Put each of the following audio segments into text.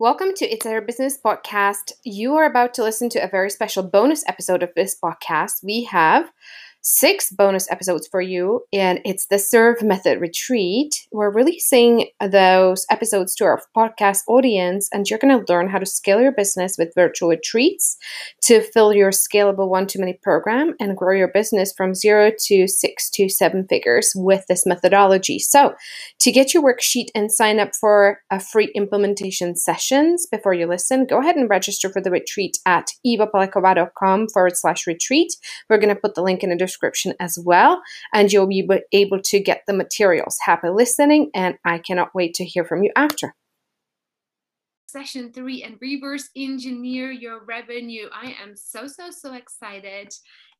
Welcome to It's Our Business podcast. You are about to listen to a very special bonus episode of this podcast. We have six bonus episodes for you, and it's the Serve Method Retreat. We're releasing those episodes to our podcast audience, and you're going to learn how to scale your business with virtual retreats to fill your scalable one to many program and grow your business from zero to six to seven figures with this methodology. So, to get your worksheet and sign up for a free implementation sessions before you listen, go ahead and register for the retreat at ivapaleckova.com forward slash retreat. We're going to put the link in the description as well, and you'll be able to get the materials. Happy listening, and I cannot wait to hear from you after. Session three and reverse engineer your revenue. I am so, so, so excited.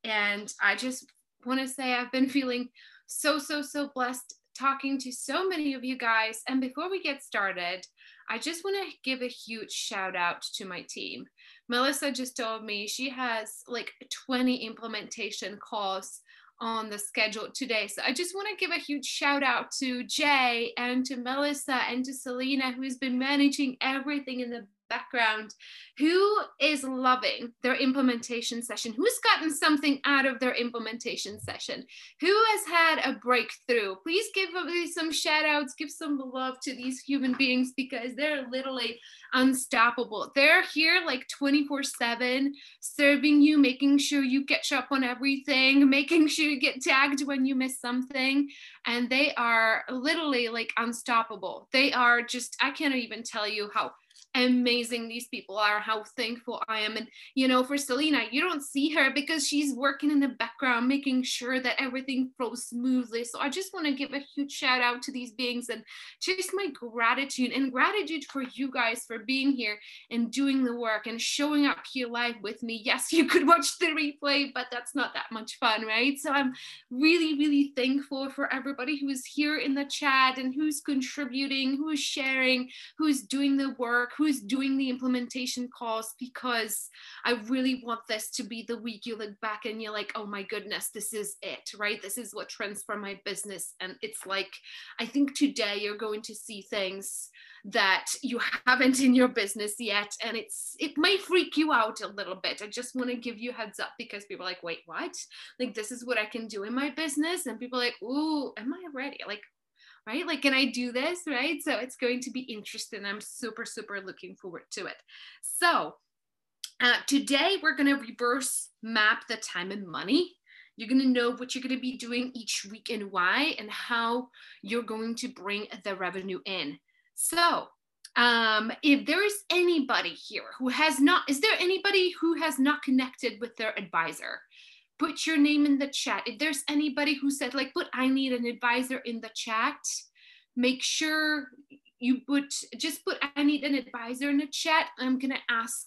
And I just want to say I've been feeling so, so, so blessed talking to so many of you guys. And before we get started, I just want to give a huge shout out to my team. Melissa just told me she has like 20 implementation calls on the schedule today. So I just want to give a huge shout out to Jaye and to Melissa and to Selena, who's been managing everything in the background who is loving their implementation session? Who's gotten something out of their implementation session? Who has had a breakthrough? Please give me some shout outs give some love to these human beings because they're literally unstoppable. They're here like 24 7 serving you making sure you catch up on everything making sure you get tagged when you miss something. And they are literally like unstoppable. They are just i can't even tell you how amazing these people are, how thankful I am. And, you know, for Selena, you don't see her because she's working in the background, making sure that everything flows smoothly. So I just want to give a huge shout out to these beings and just my gratitude and gratitude for you guys for being here and doing the work and showing up here live with me. Yes, you could watch the replay, but that's not that much fun, right? So I'm really, really thankful for everybody who is here in the chat and who's contributing, who's sharing, who's doing the work, who's doing the implementation calls because I really want this to be the week you look back and you're like, oh my goodness, this is it, right? This is what transformed my business. And it's like, I think today you're going to see things that you haven't in your business yet. And it's it may freak you out a little bit. I just want to give you heads up because people are like wait what? Like this is what i can do in my business. And people are like ooh am i ready? Like right? Like, can I do this, right? So it's going to be interesting. I'm super, super looking forward to it. So uh, today we're going to reverse map the time and money. You're going to know what you're going to be doing each week and why, and how you're going to bring the revenue in. So, um, if there is anybody here who has not, is there anybody who has not connected with their advisor? Put your name in the chat. If there's anybody who said, like, put I need an advisor in the chat, make sure you put, just put I need an advisor in the chat. I'm to ask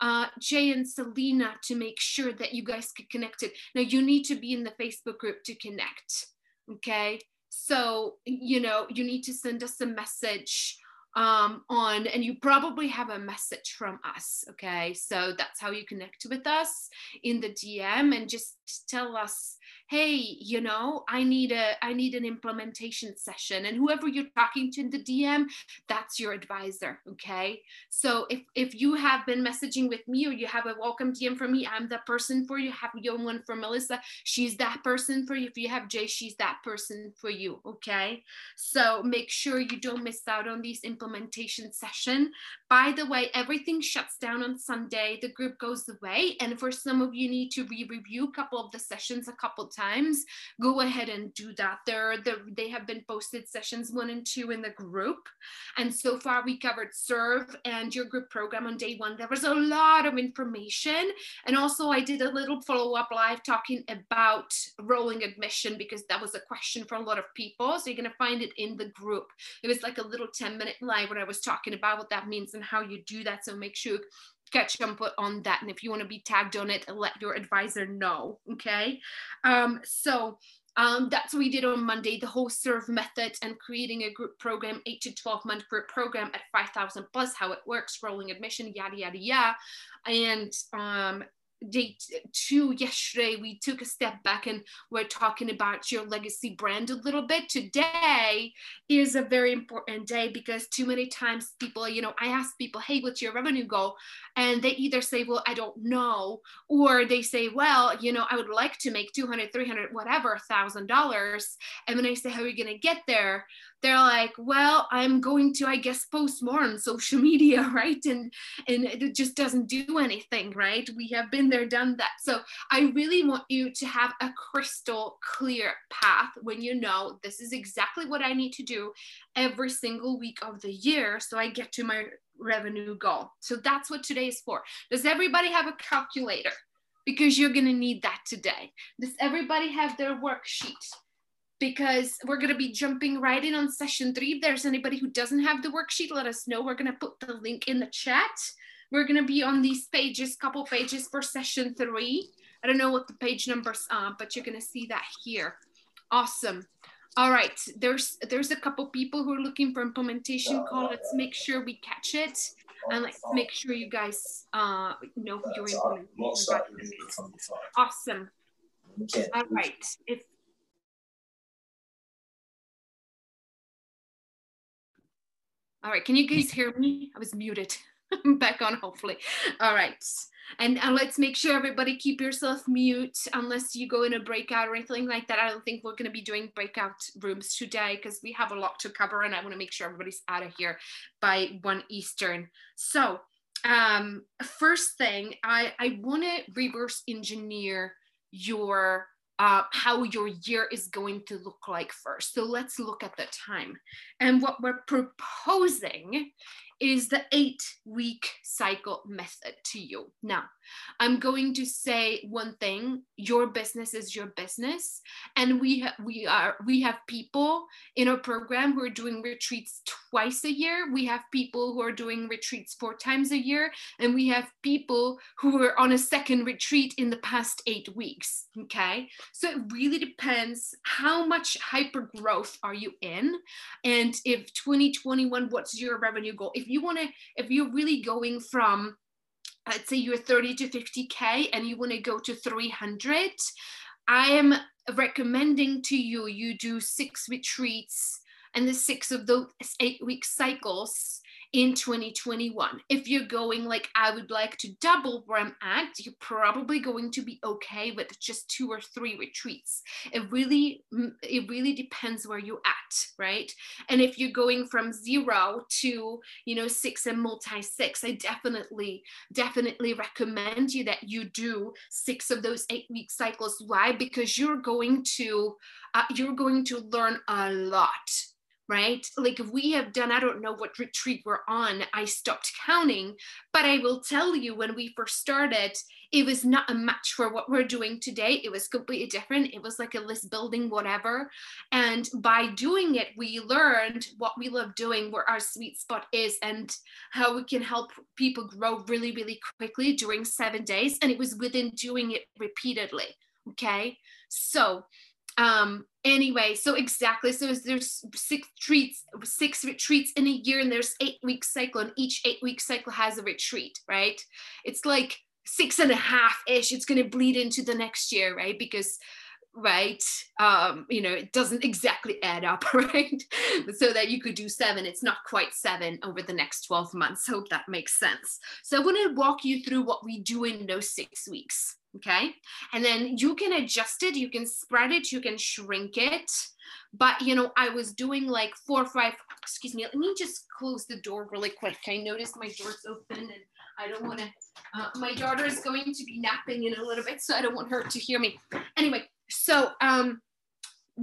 uh, Jaye and Selena to make sure that you guys get connected. Now, you need to be in the Facebook group to connect. Okay. So, you know, you need to send us a message um, on, and you probably have a message from us. Okay. So that's how you connect with us in the DM and just tell us hey you know i need a i need an implementation session. And whoever you're talking to in the dm that's your advisor okay? So if if you have been messaging with me or you have a welcome dm from me i'm that person for you. Have your one for melissa. She's that person for you. If you have Jaye she's that person for you okay? So make sure you don't miss out on these implementation session. By the way everything shuts down on sunday. The group goes away. And for some of you need to re-review a couple of the sessions a couple times times, go ahead and do that. There, there, they have been posted sessions one and two in the group. And so far we covered serve and your group program on day one. There was a lot of information. And also I did a little follow-up live talking about rolling admission because that was a question for a lot of people. So you're gonna find it in the group. It was like a little 10 minute live where I was talking about what that means and how you do that. So make sure catch input on that. And if you want to be tagged on it, let your advisor know. Okay. Um, so um, that's what we did on Monday, the whole serve method and creating a group program, eight to 12 month group program at 5,000 plus, how it works, rolling admission, yada, yada, yada. And um, day two yesterday we took a step back and we're talking about your legacy brand a little bit. Today is a very important day because too many times people you know i ask people hey what's your revenue goal? And they either say well i don't know or they say well you know i would like to make 200 300 whatever thousand dollars. And when i say how are you going to get there they're like, well, I'm going to, I guess, post more on social media, right? And and it just doesn't do anything, right? We have been there, done that. So I really want you to have a crystal clear path when you know this is exactly what I need to do every single week of the year so I get to my revenue goal. So that's what today is for. Does everybody have a calculator? Because you're going to need that today. Does everybody have their worksheet? Because we're going to be jumping right in on session three. If there's anybody who doesn't have the worksheet, let us know. We're going to put the link in the chat. We're going to be on these pages, couple pages for session three. I don't know what the page numbers are, but you're going to see that here. Awesome. All right, there's there's a couple people who are looking for implementation call. Let's make sure we catch it, and let's make sure you guys uh, know who you're implementing. Awesome. All right, if All right, can you guys hear me? I was muted. I'm back on, hopefully. All right. And, and let's make sure everybody keep yourself mute unless you go in a breakout or anything like that. I don't think we're going to be doing breakout rooms today because we have a lot to cover and I want to make sure everybody's out of here by 1 Eastern. So um, first thing, I, I want to reverse engineer your uh, how your year is going to look like first. So let's look at the time. And what we're proposing is the eight week cycle method to you. Now, I'm going to say one thing, your business is your business and we ha- we are we have people in our program who are doing retreats twice a year. We have people who are doing retreats four times a year and we have people who are on a second retreat in the past 8 weeks, okay? So it really depends how much hyper growth are you in and if 2021 what's your revenue goal? If you want to if you're really going from let's say you're 30 to 50k and you want to go to 300 i am recommending to you you do six retreats and the six of those eight week cycles in 2021. If you're going like, I would like to double where I'm at, you're probably going to be okay with just two or three retreats. It really, mm, it really depends where you're at, right? And if you're going from zero to, you know, six and multi six, I definitely, definitely recommend you that you do six of those eight week cycles. Why? Because you're going to, uh, you're going to learn a lot right? Like if we have done, I don't know what retreat we're on, I stopped counting, but I will tell you when we first started, it was not a match for what we're doing today. It was completely different. It was like a list building, whatever. And by doing it, we learned what we love doing, where our sweet spot is, and how we can help people grow really, really quickly during seven days. And it was within doing it repeatedly. Okay. So, um anyway so exactly so there's six retreats six retreats in a year and there's eight week cycle and each eight week cycle has a retreat right? It's like six and a half ish it's going to bleed into the next year right? Because right um you know it doesn't exactly add up right? So that you could do seven it's not quite seven over the next 12 months. Hope that makes sense. So i want to walk you through what we do in those six weeks okay? And then you can adjust it you can spread it you can shrink it. But you know i was doing like four or five excuse me let me just close the door really quick. I noticed my door's open and i don't want to uh, my daughter is going to be napping in a little bit so i don't want her to hear me. Anyway so um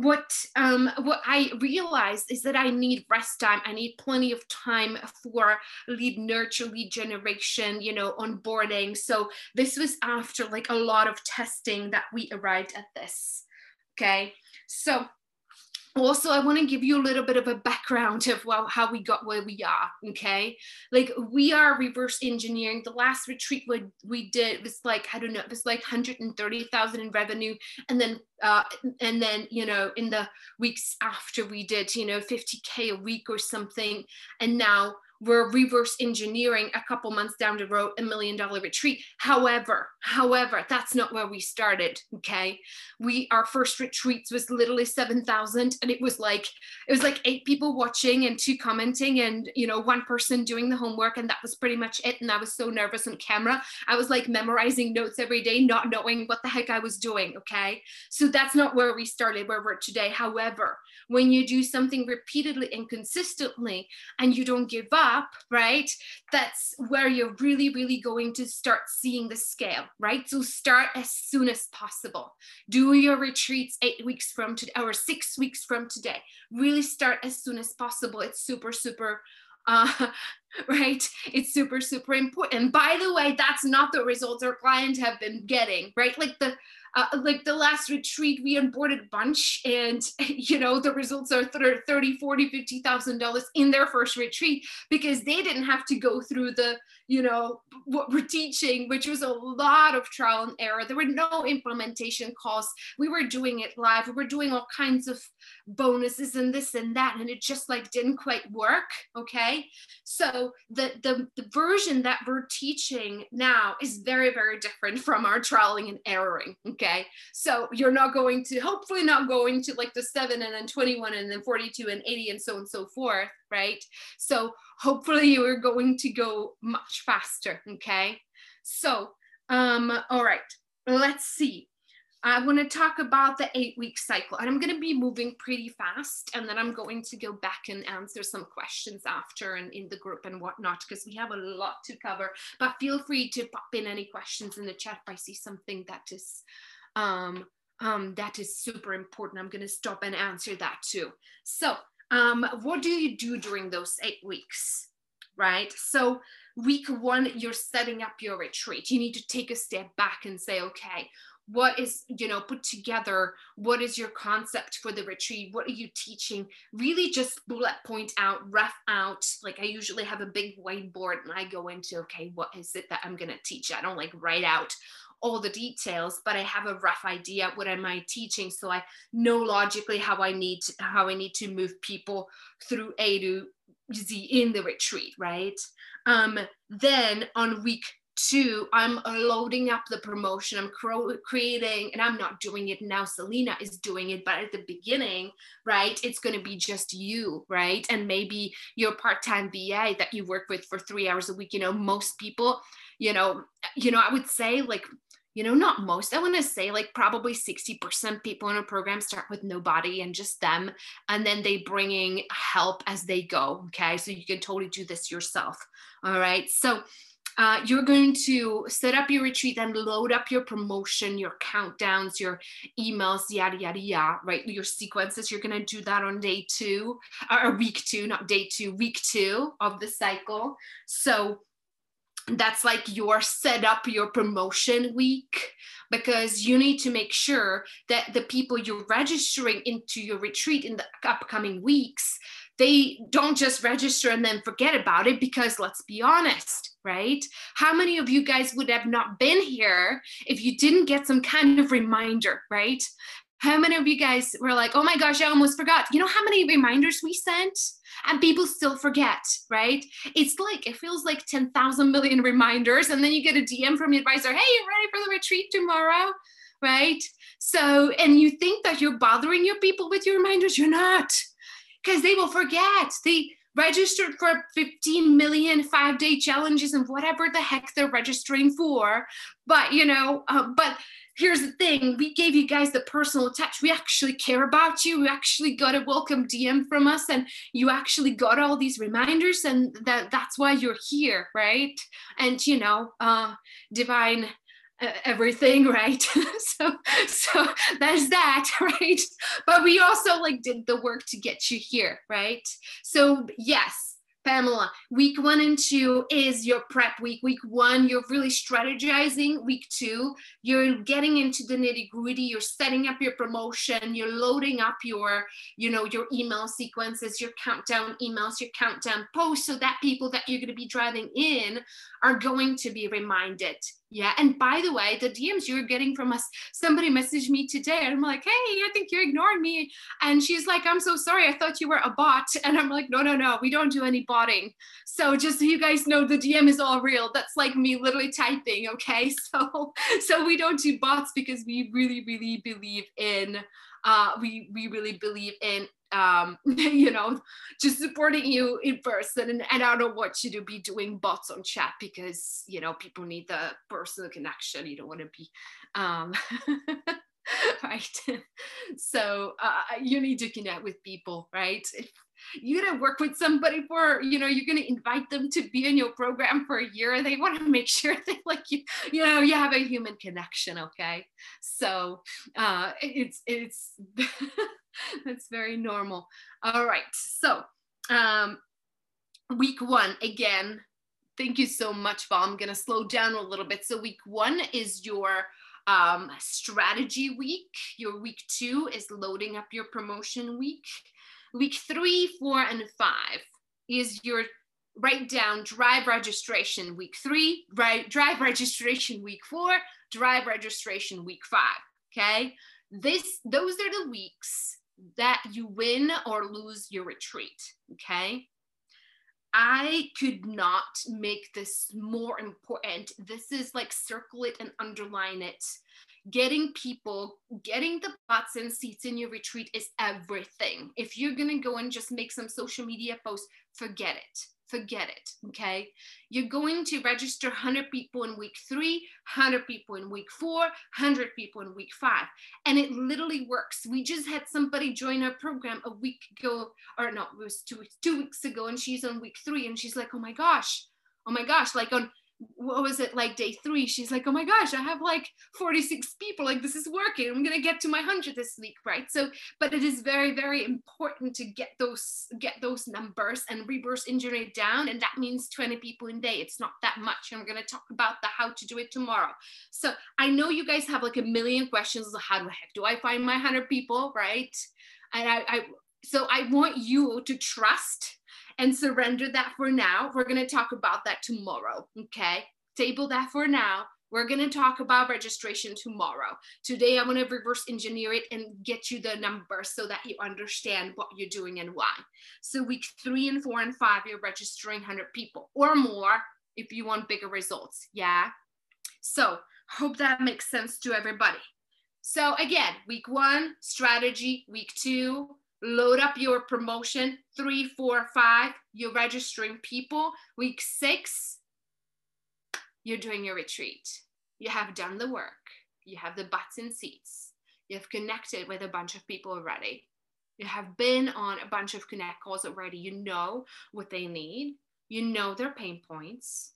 what um, what I realized is that I need rest time. I need plenty of time for lead nurture, lead generation, you know, onboarding. So this was after like a lot of testing that we arrived at this. Okay, so also i want to give you a little bit of a background of well, how we got where we are okay? Like we are reverse engineering. The last retreat we, we did was like i don't know it was like 130000 in revenue and then uh, and then you know in the weeks after we did you know 50k a week or something and now we're reverse engineering a couple months down the road a million dollar retreat. However however that's not where we started okay? We our first retreats was literally 7000 and it was like it was like eight people watching and two commenting and you know one person doing the homework and that was pretty much it and i was so nervous on camera. I was like memorizing notes every day not knowing what the heck i was doing okay? So that's not where we started where we're today. However when you do something repeatedly and consistently and you don't give up, right? That's where you're really, really going to start seeing the scale, right? So start as soon as possible. Do your retreats eight weeks from today or six weeks from today. Really start as soon as possible. It's super, super uh, right? It's super, super important. By the way, that's not the results our clients have been getting, right? Like the uh, like the last retreat we onboarded a bunch and you know the results are 30 40 50 thousand dollars in their first retreat because they didn't have to go through the you know what we're teaching which was a lot of trial and error there were no implementation costs we were doing it live we were doing all kinds of bonuses and this and that and it just like didn't quite work okay so the the, the version that we're teaching now is very very different from our trialing and erroring okay? So you're not going to hopefully not going to like the 7 and then 21 and then 42 and 80 and so on and so forth right? So hopefully you are going to go much faster okay? So um all right let's see I want to talk about the eight week cycle, and I'm going to be moving pretty fast, and then I'm going to go back and answer some questions after and in the group and whatnot because we have a lot to cover. But feel free to pop in any questions in the chat if I see something that is um, um, that is super important. I'm going to stop and answer that too. So, um, what do you do during those eight weeks? Right. So, week one, you're setting up your retreat. You need to take a step back and say, okay, what is you know put together what is your concept for the retreat? What are you teaching? Really just bullet point out rough out. Like i usually have a big whiteboard and i go into okay what is it that i'm going to teach? I don't like write out all the details but i have a rough idea what am i teaching. So i know logically how i need to, how i need to move people through a to z in the retreat right? Um then on week two i'm loading up the promotion i'm creating and i'm not doing it now selena is doing it but at the beginning right it's going to be just you right and maybe your part-time va that you work with for three hours a week you know most people you know you know i would say like you know, not most, I want to say like probably 60% people in a program start with nobody and just them. And then they bringing help as they go. Okay. So you can totally do this yourself. All right. So uh, you're going to set up your retreat and load up your promotion, your countdowns, your emails, yada, yada, yada, right? Your sequences. You're going to do that on day two or week two, not day two, week two of the cycle. So that's like your set up your promotion week because you need to make sure that the people you're registering into your retreat in the upcoming weeks they don't just register and then forget about it because let's be honest right how many of you guys would have not been here if you didn't get some kind of reminder right how many of you guys were like oh my gosh i almost forgot you know how many reminders we sent and people still forget, right? It's like, it feels like 10,000 million reminders. And then you get a DM from your advisor, hey, you ready for the retreat tomorrow? Right? So, and you think that you're bothering your people with your reminders, you're not, because they will forget. They, registered for 15 million five day challenges and whatever the heck they're registering for. But you know uh, but here's the thing. We gave you guys the personal touch. We actually care about you. We actually got a welcome dm from us and you actually got all these reminders and that that's why you're here right? And you know uh divine uh, everything right so so there's that right but we also like did the work to get you here right so yes Pamela, week one and two is your prep week. Week one, you're really strategizing. Week two, you're getting into the nitty gritty. You're setting up your promotion. You're loading up your, you know, your email sequences, your countdown emails, your countdown posts, so that people that you're going to be driving in are going to be reminded. Yeah. And by the way, the DMs you're getting from us, somebody messaged me today and I'm like, hey, I think you're ignoring me. And she's like, I'm so sorry. I thought you were a bot. And I'm like, no, no, no, we don't do any botting. So just so you guys know, the DM is all real. That's like me literally typing. Okay. So, so we don't do bots because we really, really believe in uh, we we really believe in um, you know, just supporting you in person. And, and I don't want you to be doing bots on chat because, you know, people need the personal connection. You don't want to be, um, right? so uh, you need to connect with people, right? You're gonna work with somebody for, you know, you're gonna invite them to be in your program for a year. They want to make sure that like you, you know, you have a human connection. Okay. So uh, it's, it's, That's very normal. All right. So, um, week one, again, thank you so much, Val. I'm to slow down a little bit. So, week one is your um, strategy week. Your week two is loading up your promotion week. Week three, four, and five is your write down drive registration week three, right, drive registration week four, drive registration week five. Okay. This those are the weeks that you win or lose your retreat. Okay. I could not make this more important. This is like circle it and underline it. Getting people, getting the butts and seats in your retreat is everything. If you're going to go and just make some social media posts, forget it forget it. Okay. You're going to register 100 people in week three, 100 people in week four, 100 people in week five. And it literally works. We just had somebody join our program a week ago, or no, it was two, two weeks ago, and she's on week three. And she's like, oh my gosh, oh my gosh, like on what was it like day three? She's like oh my gosh i have like 46 people like this is working. I'm gonna get to my 100 this week right? So but it is very very important to get those get those numbers and reverse engineer down and that means 20 people in day. It's not that much. I'm gonna talk about the how to do it tomorrow. So i know you guys have like a million questions how the heck do i find my 100 people right? And I, I so i want you to trust and surrender that for now. We're going to talk about that tomorrow. Okay. Table that for now. We're going to talk about registration tomorrow. Today, going to reverse engineer it and get you the numbers so that you understand what you're doing and why. So, week three and four and five, you're registering 100 people or more if you want bigger results. Yeah. So, hope that makes sense to everybody. So, again, week one, strategy, week two, load up your promotion three four five you're registering people. Week six you're doing your retreat. You have done the work. You have the butts and seats. You've connected with a bunch of people already. You have been on a bunch of connect calls already. You know what they need. You know their pain points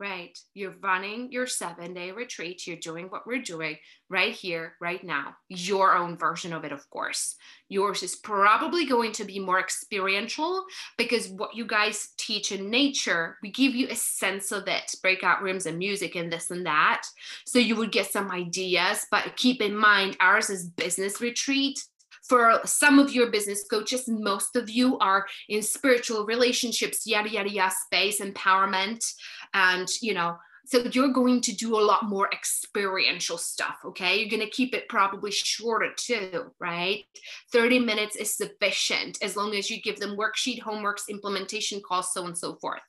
right? You're running your seven day retreat. You're doing what we're doing right here, right now. Your own version of it, of course. Yours is probably going to be more experiential because what you guys teach in nature, we give you a sense of it, breakout rooms and music and this and that. So you would get some ideas, but keep in mind ours is business retreat for some of your business coaches, most of you are in spiritual relationships, yada, yada, yada, space, empowerment. And, you know, so you're going to do a lot more experiential stuff, okay? You're going to keep it probably shorter too, right? 30 minutes is sufficient as long as you give them worksheet, homeworks, implementation calls, so on and so forth.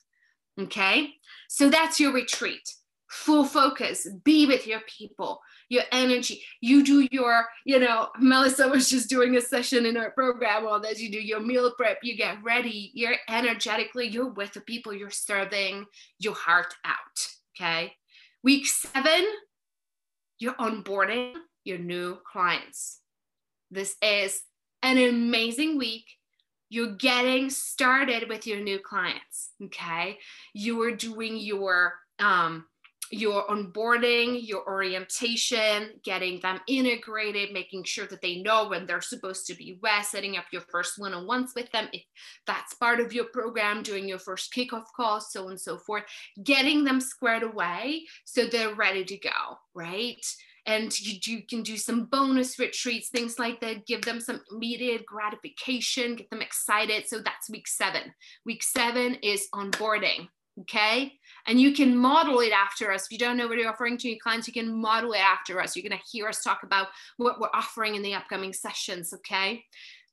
Okay? So that's your retreat. Full focus, be with your people, your energy. You do your, you know, Melissa was just doing a session in our program on this. You do your meal prep, you get ready, you're energetically, you're with the people you're serving your heart out. Okay. Week seven, you're onboarding your new clients. This is an amazing week. You're getting started with your new clients. Okay. You are doing your um, your onboarding, your orientation, getting them integrated, making sure that they know when they're supposed to be where, setting up your first one on ones with them, if that's part of your program, doing your first kickoff call, so on and so forth, getting them squared away so they're ready to go, right? And you, you can do some bonus retreats, things like that, give them some immediate gratification, get them excited. So that's week seven. Week seven is onboarding Okay. And you can model it after us. If you don't know what you're offering to your clients, you can model it after us. You're going to hear us talk about what we're offering in the upcoming sessions. Okay.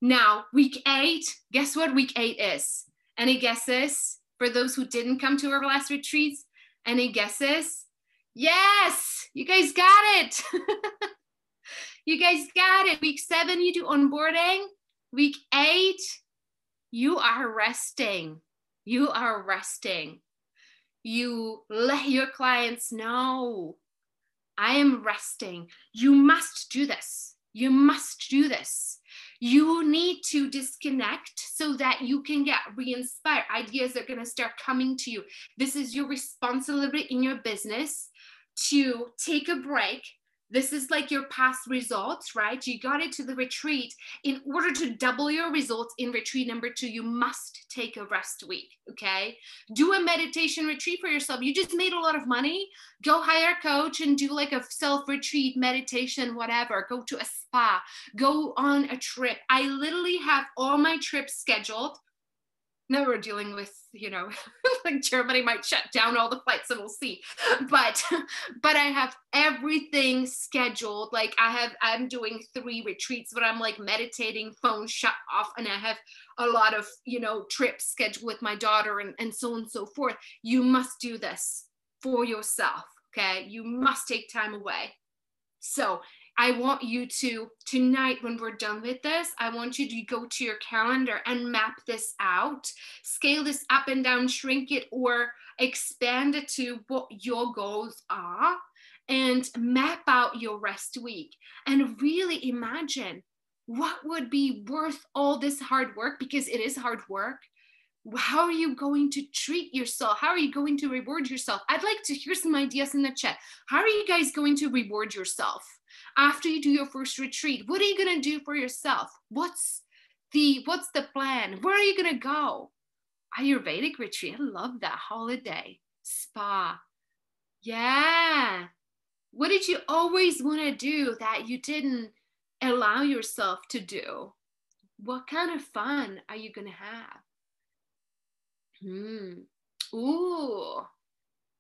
Now, week eight, guess what week eight is? Any guesses for those who didn't come to our last retreats? Any guesses? Yes, you guys got it. you guys got it. Week seven, you do onboarding. Week eight, you are resting. You are resting. You let your clients know I am resting. You must do this. You must do this. You need to disconnect so that you can get re inspired. Ideas are going to start coming to you. This is your responsibility in your business to take a break this is like your past results, right? You got it to the retreat. In order to double your results in retreat number two, you must take a rest week, okay? Do a meditation retreat for yourself. You just made a lot of money. Go hire a coach and do like a self retreat meditation, whatever. Go to a spa, go on a trip. I literally have all my trips scheduled now we're dealing with you know like germany might shut down all the flights and we'll see. But but i have everything scheduled. Like i have i'm doing three retreats but i'm like meditating phone shut off and i have a lot of you know trips scheduled with my daughter and, and so on and so forth. You must do this for yourself okay? You must take time away. So I want you to, tonight, when we're done with this, I want you to go to your calendar and map this out, scale this up and down, shrink it, or expand it to what your goals are, and map out your rest week. And really imagine what would be worth all this hard work because it is hard work how are you going to treat yourself? How are you going to reward yourself? I'd like to hear some ideas in the chat. How are you guys going to reward yourself after you do your first retreat? What are you going to do for yourself? What's the what's the plan? Where are you going to go? Ayurvedic retreat. I love that holiday. Spa. Yeah. What did you always want to do that you didn't allow yourself to do? What kind of fun are you going to have? Hmm. Ooh.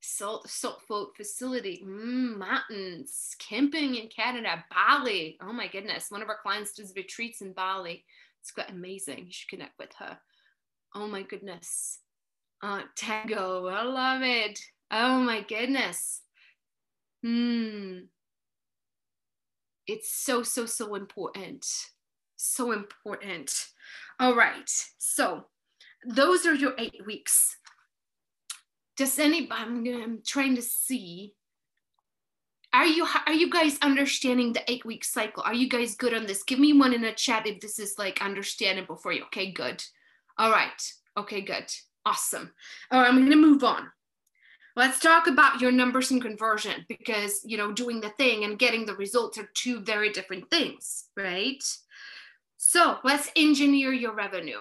Salt, salt float facility, mm, mountains, camping in Canada, Bali. Oh my goodness. One of our clients does retreats in Bali. It's quite amazing. You should connect with her. Oh my goodness. Uh, tango. I love it. Oh my goodness. Hmm. It's so, so, so important. So important. All right. So those are your eight weeks. Does anybody, I'm, I'm trying to see, are you are you guys understanding the eight week cycle? Are you guys good on this? Give me one in a chat if this is like understandable for you. Okay, good. All right. Okay, good. Awesome. All right, I'm going to move on. Let's talk about your numbers and conversion because, you know, doing the thing and getting the results are two very different things, right? So let's engineer your revenue.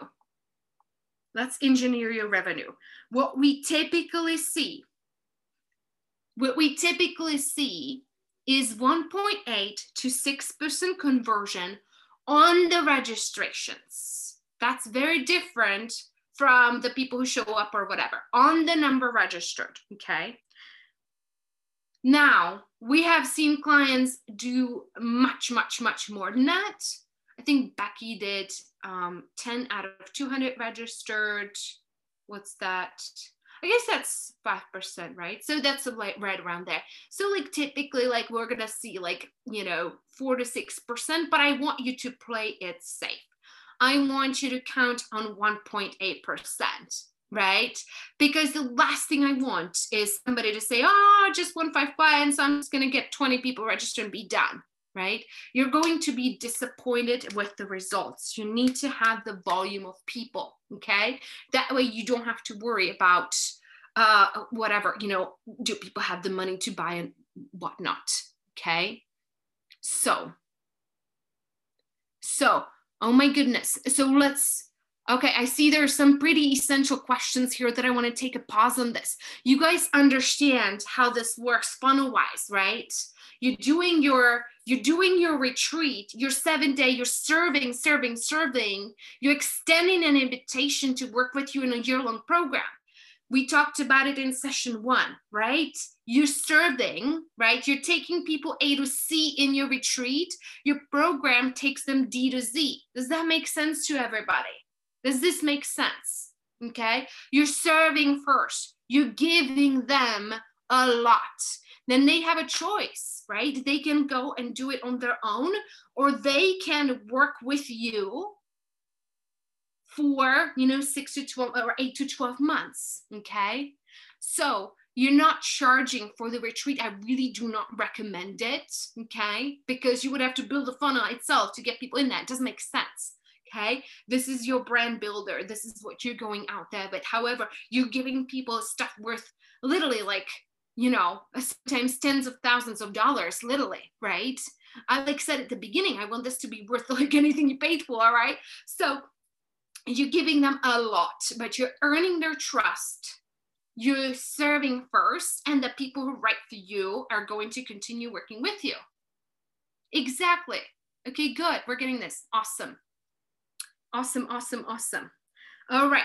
Let's engineer your revenue. What we typically see, what we typically see is 1.8 to 6% conversion on the registrations. That's very different from the people who show up or whatever on the number registered. Okay. Now, we have seen clients do much, much, much more than that. I think Becky did um, 10 out of 200 registered. What's that? I guess that's 5%, right? So that's like right around there. So like typically like we're going to see like, you know, 4 to 6%, but I want you to play it safe. I want you to count on 1.8%, right? Because the last thing I want is somebody to say, oh, just 155 and so I'm just going to get 20 people registered and be done right? You're going to be disappointed with the results. You need to have the volume of people, okay? That way you don't have to worry about uh, whatever, you know, do people have the money to buy and whatnot, okay? So, so, oh my goodness. So let's, okay, I see there's some pretty essential questions here that I want to take a pause on this. You guys understand how this works funnel wise, right? You're doing your you're doing your retreat, your seven day, you're serving, serving, serving. You're extending an invitation to work with you in a year long program. we talked about it in session one, right? You're serving, right? You're taking people A to C in your retreat. Your program takes them D to Z. Does that make sense to everybody? Does this make sense? Okay. You're serving first, you're giving them a lot. Then they have a choice, right? They can go and do it on their own, or they can work with you for you know six to 12 or eight to 12 months okay so you're not charging for the retreat i really do not recommend it okay because you would have to build a funnel itself to get people in that it doesn't make sense okay this is your brand builder this is what you're going out there but however you're giving people stuff worth literally like you know sometimes tens of thousands of dollars literally right i like said at the beginning i want this to be worth like anything you paid for right so you're giving them a lot, but you're earning their trust. You're serving first, and the people who write for you are going to continue working with you. Exactly. Okay, good. We're getting this. Awesome. Awesome, awesome, awesome. All right.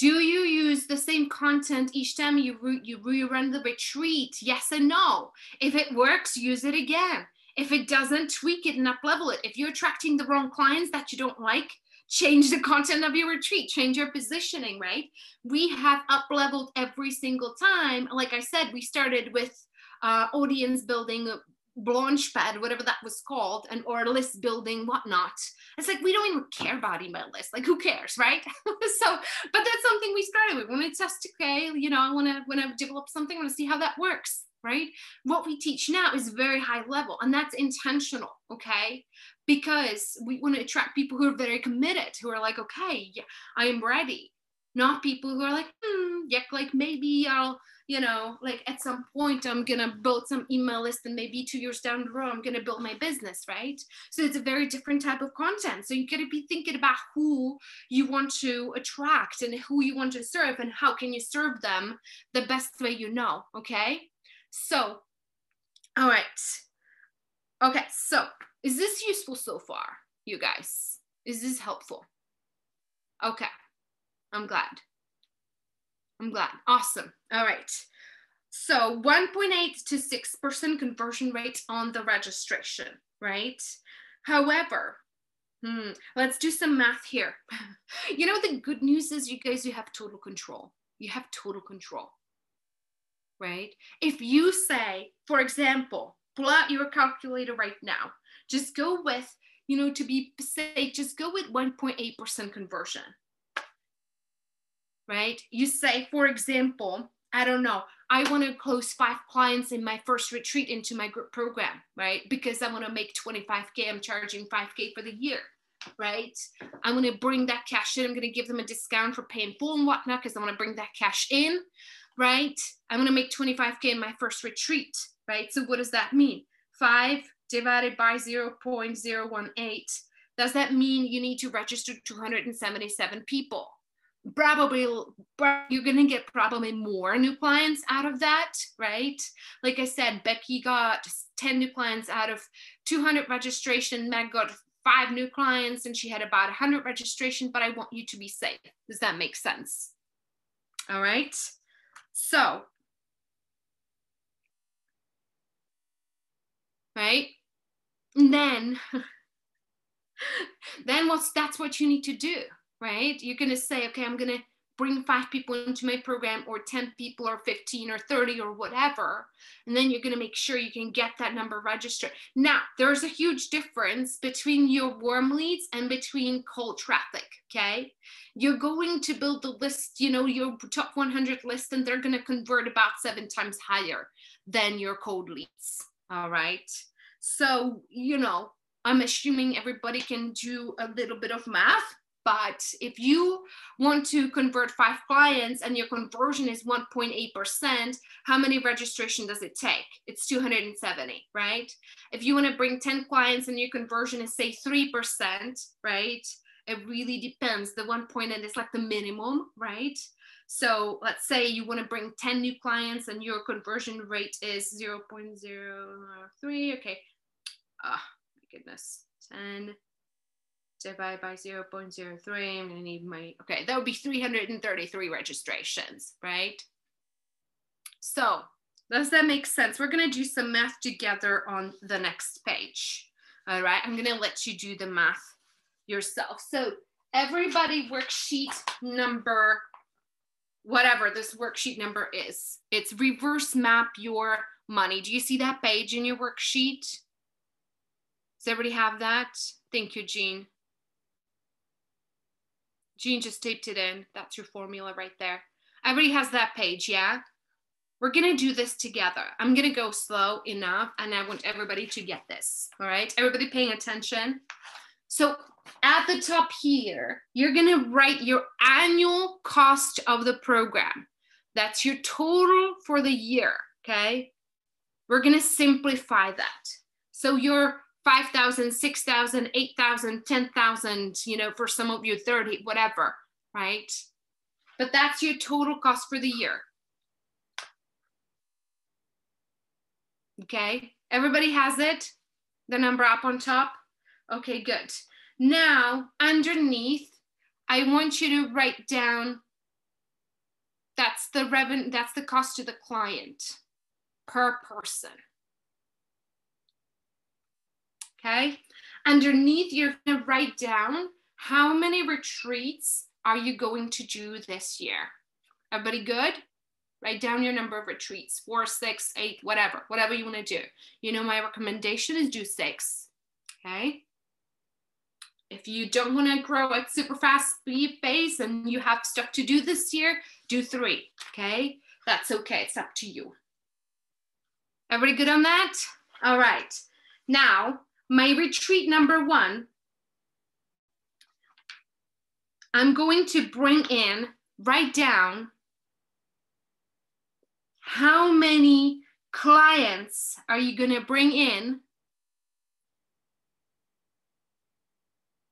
Do you use the same content each time you, re- you rerun the retreat? Yes and no. If it works, use it again. If it doesn't, tweak it and up level it. If you're attracting the wrong clients that you don't like, change the content of your retreat, change your positioning, right? We have up leveled every single time. Like I said, we started with uh, audience building, Launchpad, whatever that was called, and or list building, whatnot. It's like we don't even care about email lists. Like who cares, right? so, but that's something we started with. When it's just okay, you know, I want to when I develop something, I want to see how that works right? What we teach now is very high level and that's intentional, okay? because we want to attract people who are very committed, who are like, okay, yeah, I am ready. Not people who are like, hmm, yeah, like maybe I'll, you know, like at some point I'm gonna build some email list and maybe two years down the road I'm gonna build my business, right? So it's a very different type of content. So you gotta be thinking about who you want to attract and who you want to serve and how can you serve them the best way you know, okay? So, all right. Okay, so is this useful so far, you guys? Is this helpful? Okay, I'm glad. I'm glad. Awesome. All right. So 1.8 to 6% conversion rate on the registration, right? However, hmm, let's do some math here. you know, the good news is you guys, you have total control. You have total control, right? If you say, for example, pull out your calculator right now, just go with, you know, to be safe, just go with 1.8% conversion. Right? You say, for example, I don't know, I want to close five clients in my first retreat into my group program, right? Because I want to make 25K, I'm charging 5K for the year, right? I'm going to bring that cash in. I'm going to give them a discount for paying full and whatnot because I want to bring that cash in, right? I'm going to make 25K in my first retreat, right? So what does that mean? Five divided by 0.018, does that mean you need to register 277 people? Probably you're gonna get probably more new clients out of that, right? Like I said, Becky got 10 new clients out of 200 registration. Meg got five new clients and she had about 100 registration, but I want you to be safe. Does that make sense? All right. So, right? And then then what's that's what you need to do right? You're going to say okay i'm going to bring five people into my program or 10 people or 15 or 30 or whatever. And then you're going to make sure you can get that number registered. Now there's a huge difference between your warm leads and between cold traffic okay? You're going to build the list you know your top 100 list and they're going to convert about seven times higher than your cold leads all right? So, you know, I'm assuming everybody can do a little bit of math. But if you want to convert five clients and your conversion is 1.8%, how many registration does it take? It's 270, right? If you want to bring 10 clients and your conversion is say 3%, right? It really depends. The one and it's like the minimum, right? So let's say you want to bring 10 new clients and your conversion rate is 0.03. Okay. Oh my goodness. 10 divided by 0 0.03. I'm gonna need my, okay, that would be 333 registrations, right? So does that make sense? We're gonna do some math together on the next page. All right, I'm gonna let you do the math yourself. So everybody worksheet number, whatever this worksheet number is, it's reverse map your money. Do you see that page in your worksheet? Does everybody have that? Thank you, Jean. Jean just typed it in. That's your formula right there. Everybody has that page, yeah? We're gonna do this together. I'm gonna go slow enough and I want everybody to get this, all right? Everybody paying attention. So at the top here, you're gonna write your annual cost of the program. That's your total for the year, okay? We're gonna simplify that. So your 5,000, 6,000, 8,000, 10,000, you know, for some of you 30, whatever, right? But that's your total cost for the year. Okay, everybody has it? The number up on top? Okay, good. Now, underneath, I want you to write down that's the revenue, that's the cost to the client per person. Okay. Underneath, you're to write down how many retreats are you going to do this year? Everybody good? Write down your number of retreats four, six, eight, whatever, whatever you want to do. You know, my recommendation is do six. Okay. If you don't want to grow at super fast speed pace and you have stuff to do this year, do three. Okay. That's okay. It's up to you. Everybody good on that? All right. Now, my retreat number one, I'm going to bring in, write down how many clients are you going to bring in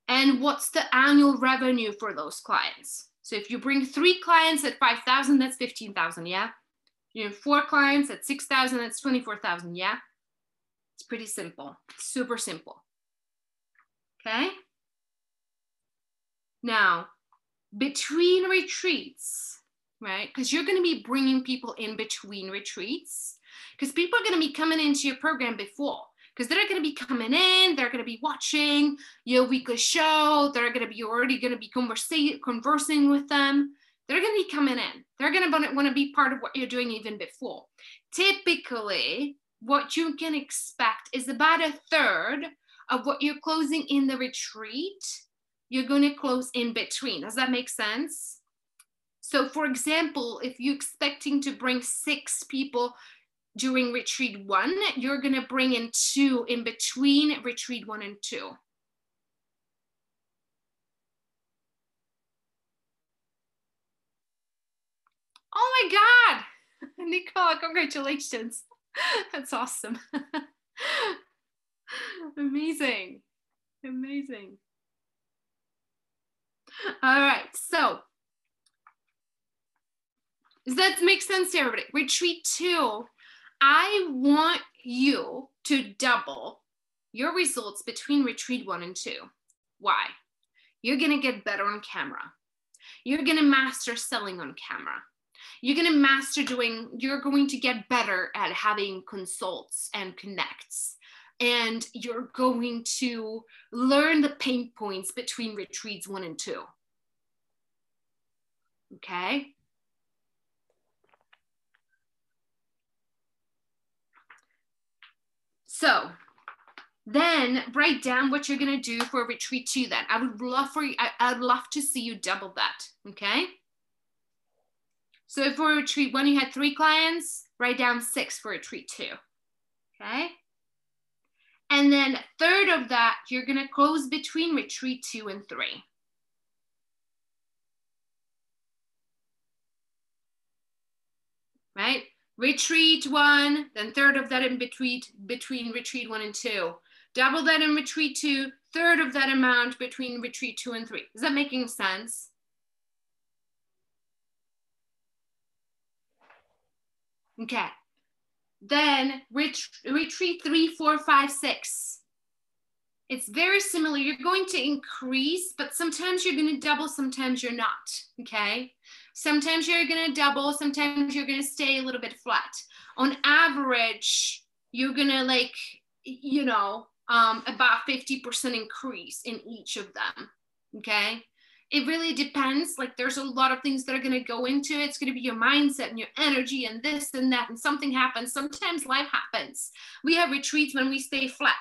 and what's the annual revenue for those clients. So if you bring three clients at 5,000, that's 15,000, yeah? You have four clients at 6,000, that's 24,000, yeah? It's pretty simple, super simple. Okay? Now, between retreats, right? Because you're going to be bringing people in between retreats, because people are going to be coming into your program before, because they're going to be coming in, they're going to be watching your weekly show, they're going to be already going to be conversa- conversing with them. They're going to be coming in. They're going to want to be part of what you're doing even before. Typically, what you can expect is about a third of what you're closing in the retreat, you're going to close in between. Does that make sense? So, for example, if you're expecting to bring six people during retreat one, you're going to bring in two in between retreat one and two. Oh my God, Nicole, congratulations. That's awesome. Amazing. Amazing. All right. So, does that make sense to everybody? Retreat two, I want you to double your results between retreat one and two. Why? You're going to get better on camera. You're going to master selling on camera you're going to master doing you're going to get better at having consults and connects. And you're going to learn the pain points between retreats one and two. Okay? So then write down what you're going to do for retreat two then. I would love for you I, i'd love to see you double that okay so if for retreat one, you had three clients, write down six for retreat two. Okay. And then third of that, you're going to close between retreat two and three. Right? Retreat one, then third of that in between, between retreat one and two. Double that in retreat two, third of that amount between retreat two and three. Is that making sense? Okay. Then ret retreat three, four, five, six. it's very similar. You're going to increase, but sometimes you're going to double, sometimes you're not. Okay. Sometimes you're going to double, sometimes you're going to stay a little bit flat. On average, you're going to like, you know, um, about 50% increase in each of them. Okay. It really depends. Like, there's a lot of things that are going to go into it. It's going to be your mindset and your energy and this and that. And something happens. Sometimes life happens. We have retreats when we stay flat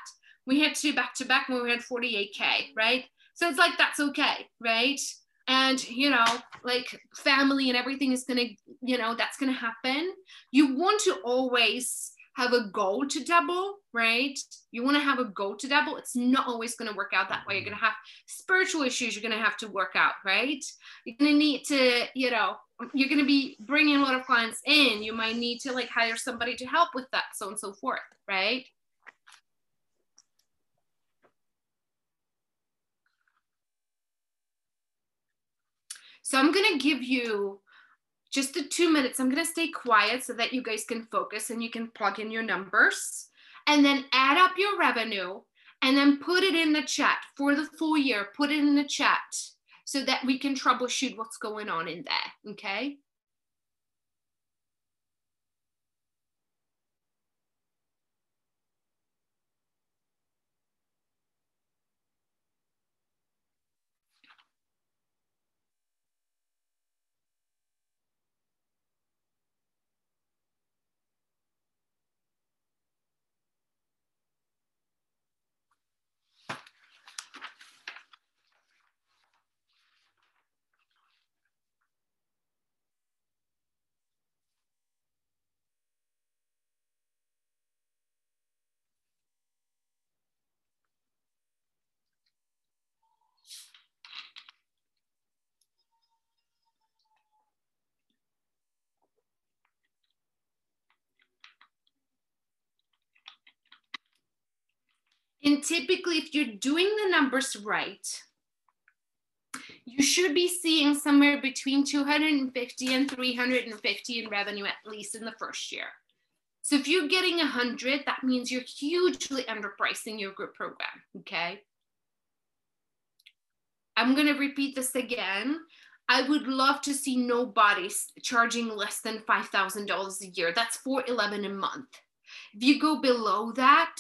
we had two back to back when we had 48K, right? So it's like, that's okay, right? And, you know, like family and everything is to, you know, that's to happen. You want to always have a goal to double, right? You want to have a goal to double. It's not always going to work out that way. You're going to have spiritual issues you're going to have to work out, right? You're going to need to, you know, you're going to be bringing a lot of clients in. You might need to like hire somebody to help with that, so and so forth, right? So I'm going to give you just the two minutes. I'm going to stay quiet so that you guys can focus and you can plug in your numbers and then add up your revenue and then put it in the chat for the full year. Put it in the chat so that we can troubleshoot what's going on in there. Okay. Typically, if you're doing the numbers right, you should be seeing somewhere between 250 and 350 in revenue, at least in the first year. So if you're getting 100, that means you're hugely underpricing your group program, okay? I'm gonna repeat this again. I would love to see nobody charging less than $5,000 a year. That's 411 a month. If you go below that,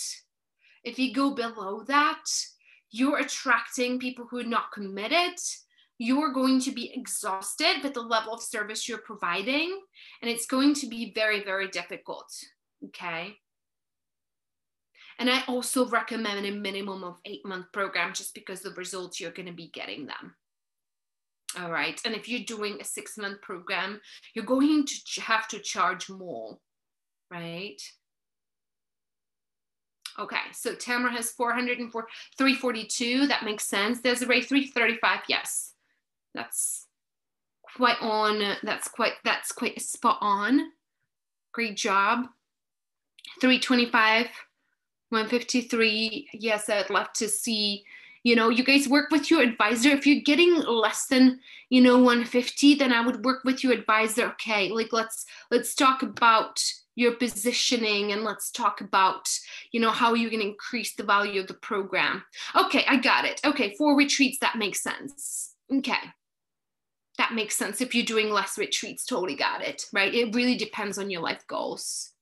if you go below that, you're attracting people who are not committed. You're going to be exhausted with the level of service you're providing, and it's going to be very, very difficult. Okay. And I also recommend a minimum of eight month program just because the results you're going to be getting them. All right. And if you're doing a six month program, you're going to have to charge more, right? Okay, so Tamara has 404, 342. That makes sense. Desiree 335. Yes, that's quite on. That's quite that's quite spot on. Great job. 325, 153. Yes, I'd love to see. You know, you guys work with your advisor. If you're getting less than, you know, 150, then I would work with your advisor. Okay, like let's let's talk about your positioning and let's talk about you know how you can increase the value of the program. Okay i got it. Okay four retreats that makes sense. Okay. That makes sense if you're doing less retreats totally got it right? It really depends on your life goals.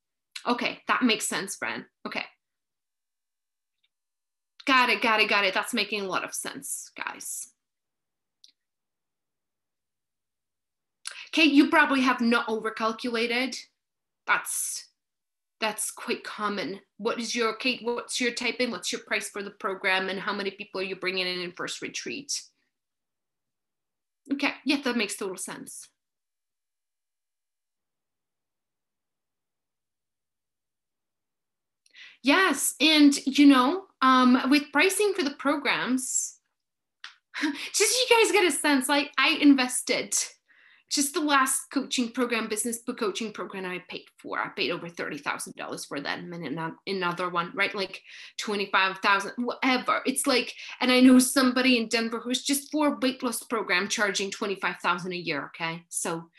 Okay that makes sense friend. Okay. Got it got it got it. That's making a lot of sense guys. Okay you probably have not overcalculated that's that's quite common. What is your Kate? What's your type in? What's your price for the program, and how many people are you bringing in in first retreat? Okay, yeah, that makes total sense. Yes, and you know, um, with pricing for the programs, just you guys get a sense. Like I invested just the last coaching program, business book coaching program I paid for. I paid over thirty thousand dollars for that, and then another one, right? Like twenty five thousand, whatever. It's like, and I know somebody in Denver who's just for weight loss program charging twenty five thousand a year. Okay, so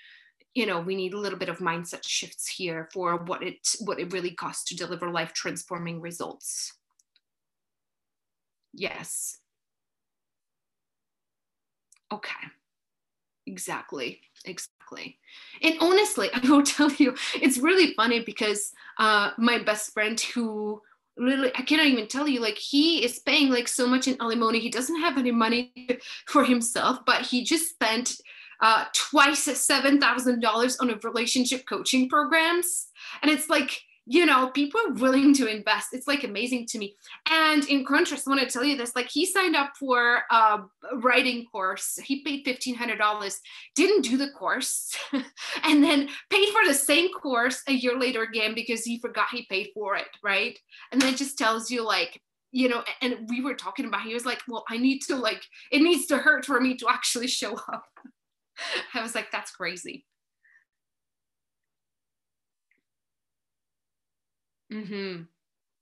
you know we need a little bit of mindset shifts here for what it what it really costs to deliver life transforming results. Yes. Okay. Exactly. Exactly. And honestly, I will tell you, it's really funny because uh, my best friend who really i cannot even tell you like he is paying like so much in alimony he doesn't have any money for himself but he just spent uh, twice $7000 on a relationship coaching programs and it's like you know, people are willing to invest. It's like amazing to me. And in contrast, I want to tell you this like, he signed up for a writing course. He paid $1,500, didn't do the course, and then paid for the same course a year later again because he forgot he paid for it. Right. And that just tells you, like, you know, and we were talking about, he was like, well, I need to, like, it needs to hurt for me to actually show up. I was like, that's crazy. Mm-hmm.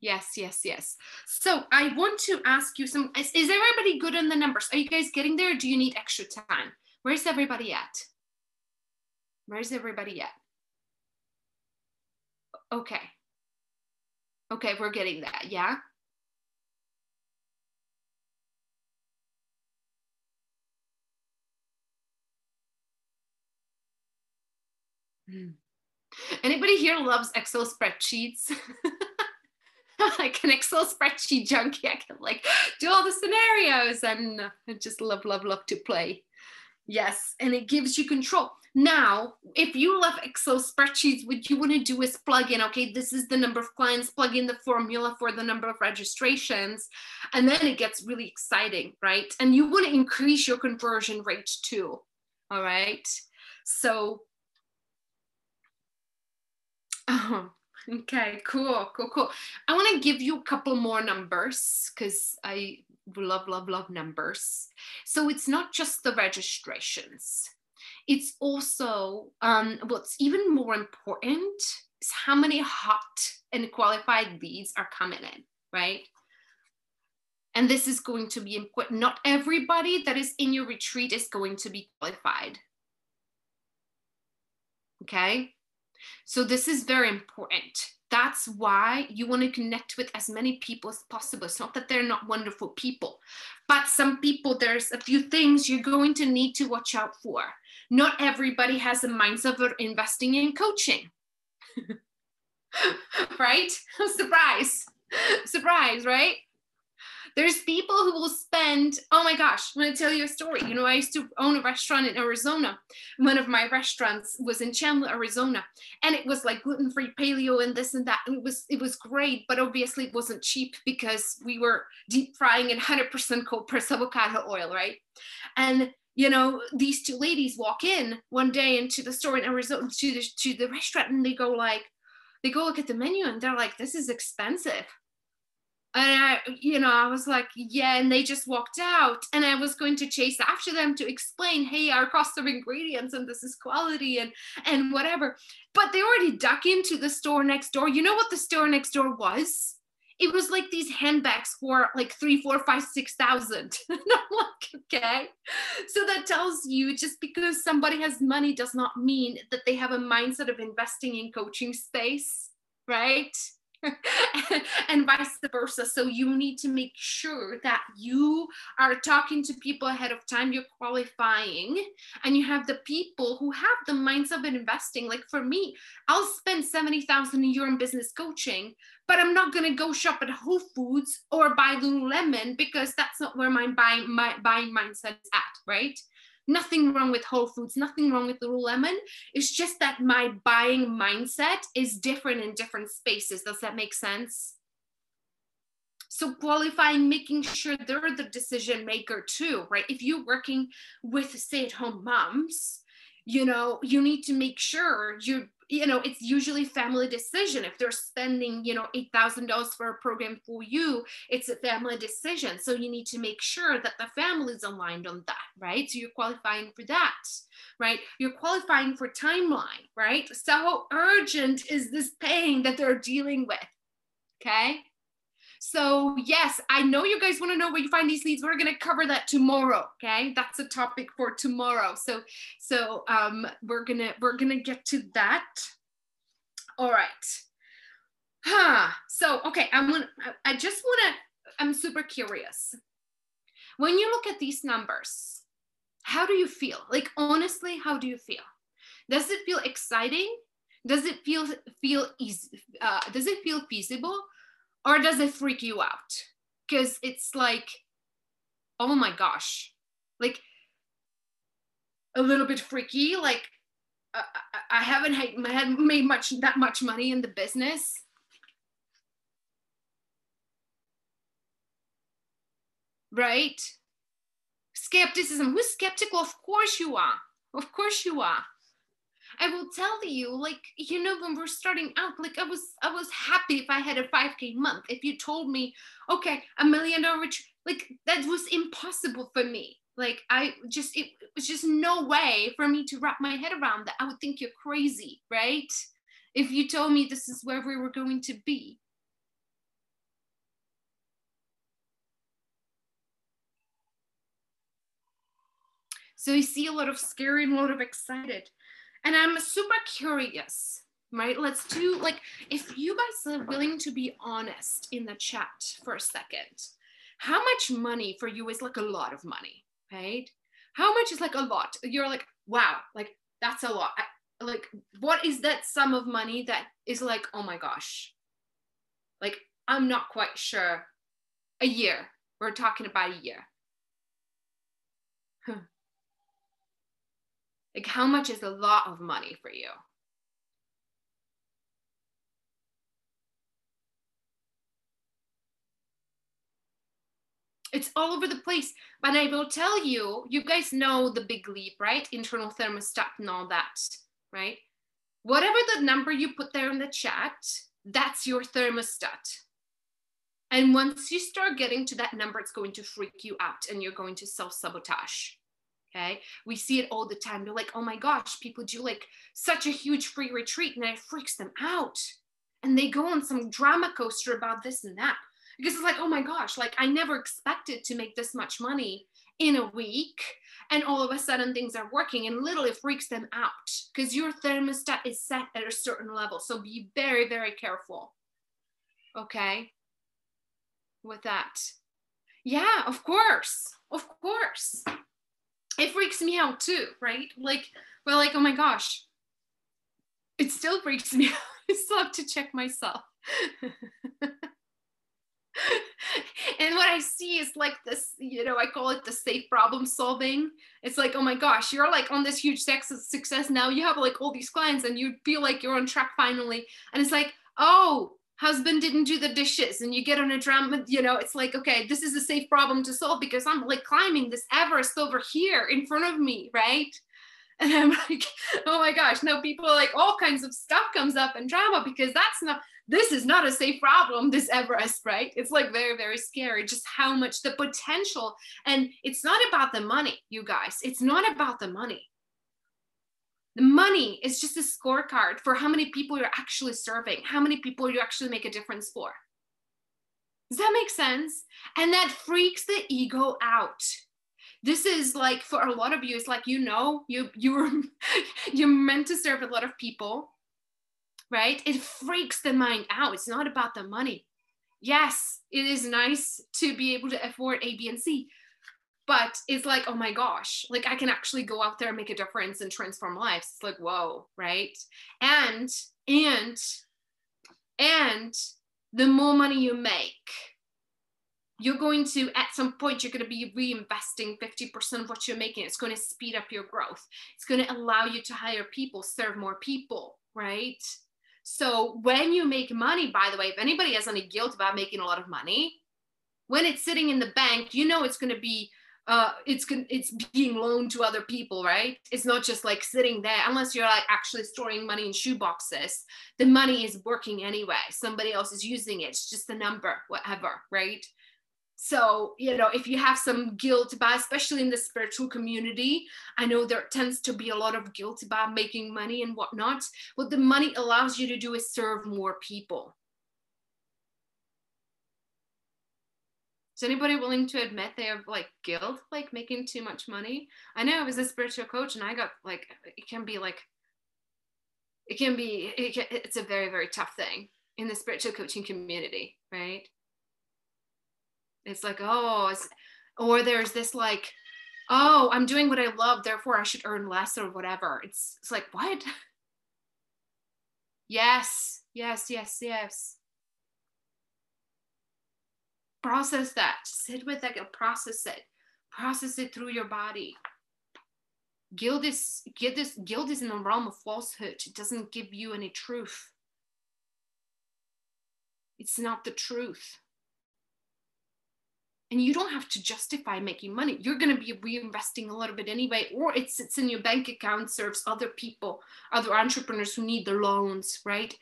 Yes, yes, yes. So I want to ask you some. Is, is everybody good on the numbers? Are you guys getting there? do you need extra time? Where's everybody at? Where's everybody at? Okay. Okay, we're getting that. Yeah. Hmm. Anybody here loves Excel spreadsheets? like an Excel spreadsheet junkie. I can like do all the scenarios and just love, love, love to play. Yes, and it gives you control. Now, if you love Excel spreadsheets, what you want to do is plug in, okay, this is the number of clients, plug in the formula for the number of registrations, and then it gets really exciting, right? And you want to increase your conversion rate too, all right? So Oh, okay, cool, cool, cool. I want to give you a couple more numbers because I love, love, love numbers. So it's not just the registrations. It's also um, what's even more important is how many hot and qualified leads are coming in, right? And this is going to be important. Not everybody that is in your retreat is going to be qualified. Okay. So this is very important. That's why you want to connect with as many people as possible. It's not that they're not wonderful people, but some people, there's a few things you're going to need to watch out for. Not everybody has a mindset of investing in coaching. right? Surprise. Surprise, right? There's people who will spend, oh my gosh, I'm gonna tell you a story. You know, I used to own a restaurant in Arizona. One of my restaurants was in Chandler, Arizona, and it was like gluten-free paleo and this and that. And it was it was great, but obviously it wasn't cheap because we were deep frying in 100% cold pressed avocado oil, right? And you know, these two ladies walk in one day into the store in Arizona to the to the restaurant and they go like, they go look at the menu and they're like, this is expensive and I, you know, I was like, yeah, and they just walked out. And I was going to chase after them to explain, hey, our cost of ingredients and this is quality and and whatever. But they already duck into the store next door. You know what the store next door was? It was like these handbags for like three, four, five, six thousand. and I'm like, okay. So that tells you just because somebody has money does not mean that they have a mindset of investing in coaching space, right? and vice versa. So you need to make sure that you are talking to people ahead of time, you're qualifying, and you have the people who have the mindset of investing. Like for me, I'll spend 70,000 a year in business coaching, but I'm not going to go shop at Whole Foods or buy Lululemon because that's not where my buying, my buying mindset is at, right? Nothing wrong with Whole Foods, nothing wrong with Lululemon. It's just that my buying mindset is different in different spaces. Does that make sense? So qualifying, making sure they're the decision maker too, right? If you're working with stay-at-home moms, you know, you need to make sure you're you know it's usually family decision. If they're spending you know $8000 for a program for you it's a family decision. So you need to make sure that the family is aligned on that right? So you're qualifying for that right? You're qualifying for timeline right? So how urgent is this pain that they're dealing with okay so yes, I know you guys want to know where you find these leads. We're going to cover that tomorrow. Okay, that's a topic for tomorrow. So so um, we're gonna we're gonna get to that. All right. Huh. So okay, I'm gonna. I just want to I'm super curious. When you look at these numbers, how do you feel? Like honestly, how do you feel? Does it feel exciting? Does it feel feel easy? Uh, does it feel feasible, or does it freak you out? Because it's like, oh my gosh, like a little bit freaky. Like uh, I haven't had made much that much money in the business. Right? Skepticism. Who's skeptical? Of course you are. Of course you are. I will tell you, like, you know, when we're starting out, like I was I was happy if I had a 5k month. If you told me, okay, a million dollar rich, like that was impossible for me. Like I just it was just no way for me to wrap my head around that. I would think you're crazy, right? If you told me this is where we were going to be. So you see a lot of scary and a lot of excited. And I'm super curious, right? Let's do like, if you guys are willing to be honest in the chat for a second, how much money for you is like a lot of money, right? How much is like a lot? You're like, wow, like that's a lot. I, like, what is that sum of money that is like, oh my gosh, like I'm not quite sure. A year. We're talking about a year. Huh. Like, how much is a lot of money for you? It's all over the place. But I will tell you, you guys know the big leap, right? Internal thermostat and all that, right? Whatever the number you put there in the chat, that's your thermostat. And once you start getting to that number, it's going to freak you out and you're going to self sabotage. Okay. We see it all the time. They're like, oh my gosh, people do like such a huge free retreat and it freaks them out. And they go on some drama coaster about this and that. Because it's like, oh my gosh, like I never expected to make this much money in a week. And all of a sudden things are working and literally freaks them out because your thermostat is set at a certain level. So be very, very careful. Okay. With that. Yeah, of course. Of course it freaks me out too, right? Like, we're like, oh my gosh, it still freaks me out. I still have to check myself. and what I see is like this, you know, I call it the safe problem solving. It's like, oh my gosh, you're like on this huge success now. You have like all these clients and you feel like you're on track finally. And it's like, oh, husband didn't do the dishes and you get on a drama you know it's like okay this is a safe problem to solve because i'm like climbing this everest over here in front of me right? And i'm like oh my gosh now people like all kinds of stuff comes up and drama because that's not this is not a safe problem this everest right? It's like very very scary just how much the potential and it's not about the money you guys. It's not about the money the money is just a scorecard for how many people you're actually serving, how many people you actually make a difference for. Does that make sense? And that freaks the ego out. This is like for a lot of you, it's like you know, you you you're meant to serve a lot of people, right? It freaks the mind out. It's not about the money. Yes, it is nice to be able to afford A, B, and C, but it's like oh my gosh like i can actually go out there and make a difference and transform lives. It's like whoa right? And and and the more money you make you're going to at some point you're going to be reinvesting 50% of what you're making. It's going to speed up your growth. It's going to allow you to hire people serve more people right? So when you make money by the way if anybody has any guilt about making a lot of money when it's sitting in the bank you know it's going to be uh, it's it's being loaned to other people, right? It's not just like sitting there unless you're like actually storing money in shoe boxes. The money is working anyway. Somebody else is using it. It's just a number, whatever, right? So, you know, if you have some guilt about, especially in the spiritual community, I know there tends to be a lot of guilt about making money and whatnot. What the money allows you to do is serve more people anybody willing to admit they have like guilt like making too much money i know i was a spiritual coach and i got like it can be like it can be it can, it's a very very tough thing in the spiritual coaching community right It's like, oh, it's, or there's this like, oh, I'm doing what I love, therefore I should earn less or whatever. It's it's like, what? Yes, yes, yes, yes. Process that. Sit with that, process it. Process it through your body. Guilt is guilt is guilt is in the realm of falsehood. It doesn't give you any truth. It's not the truth. And you don't have to justify making money. You're going to be reinvesting a little bit anyway, or it sits in your bank account, serves other people, other entrepreneurs who need the loans, right?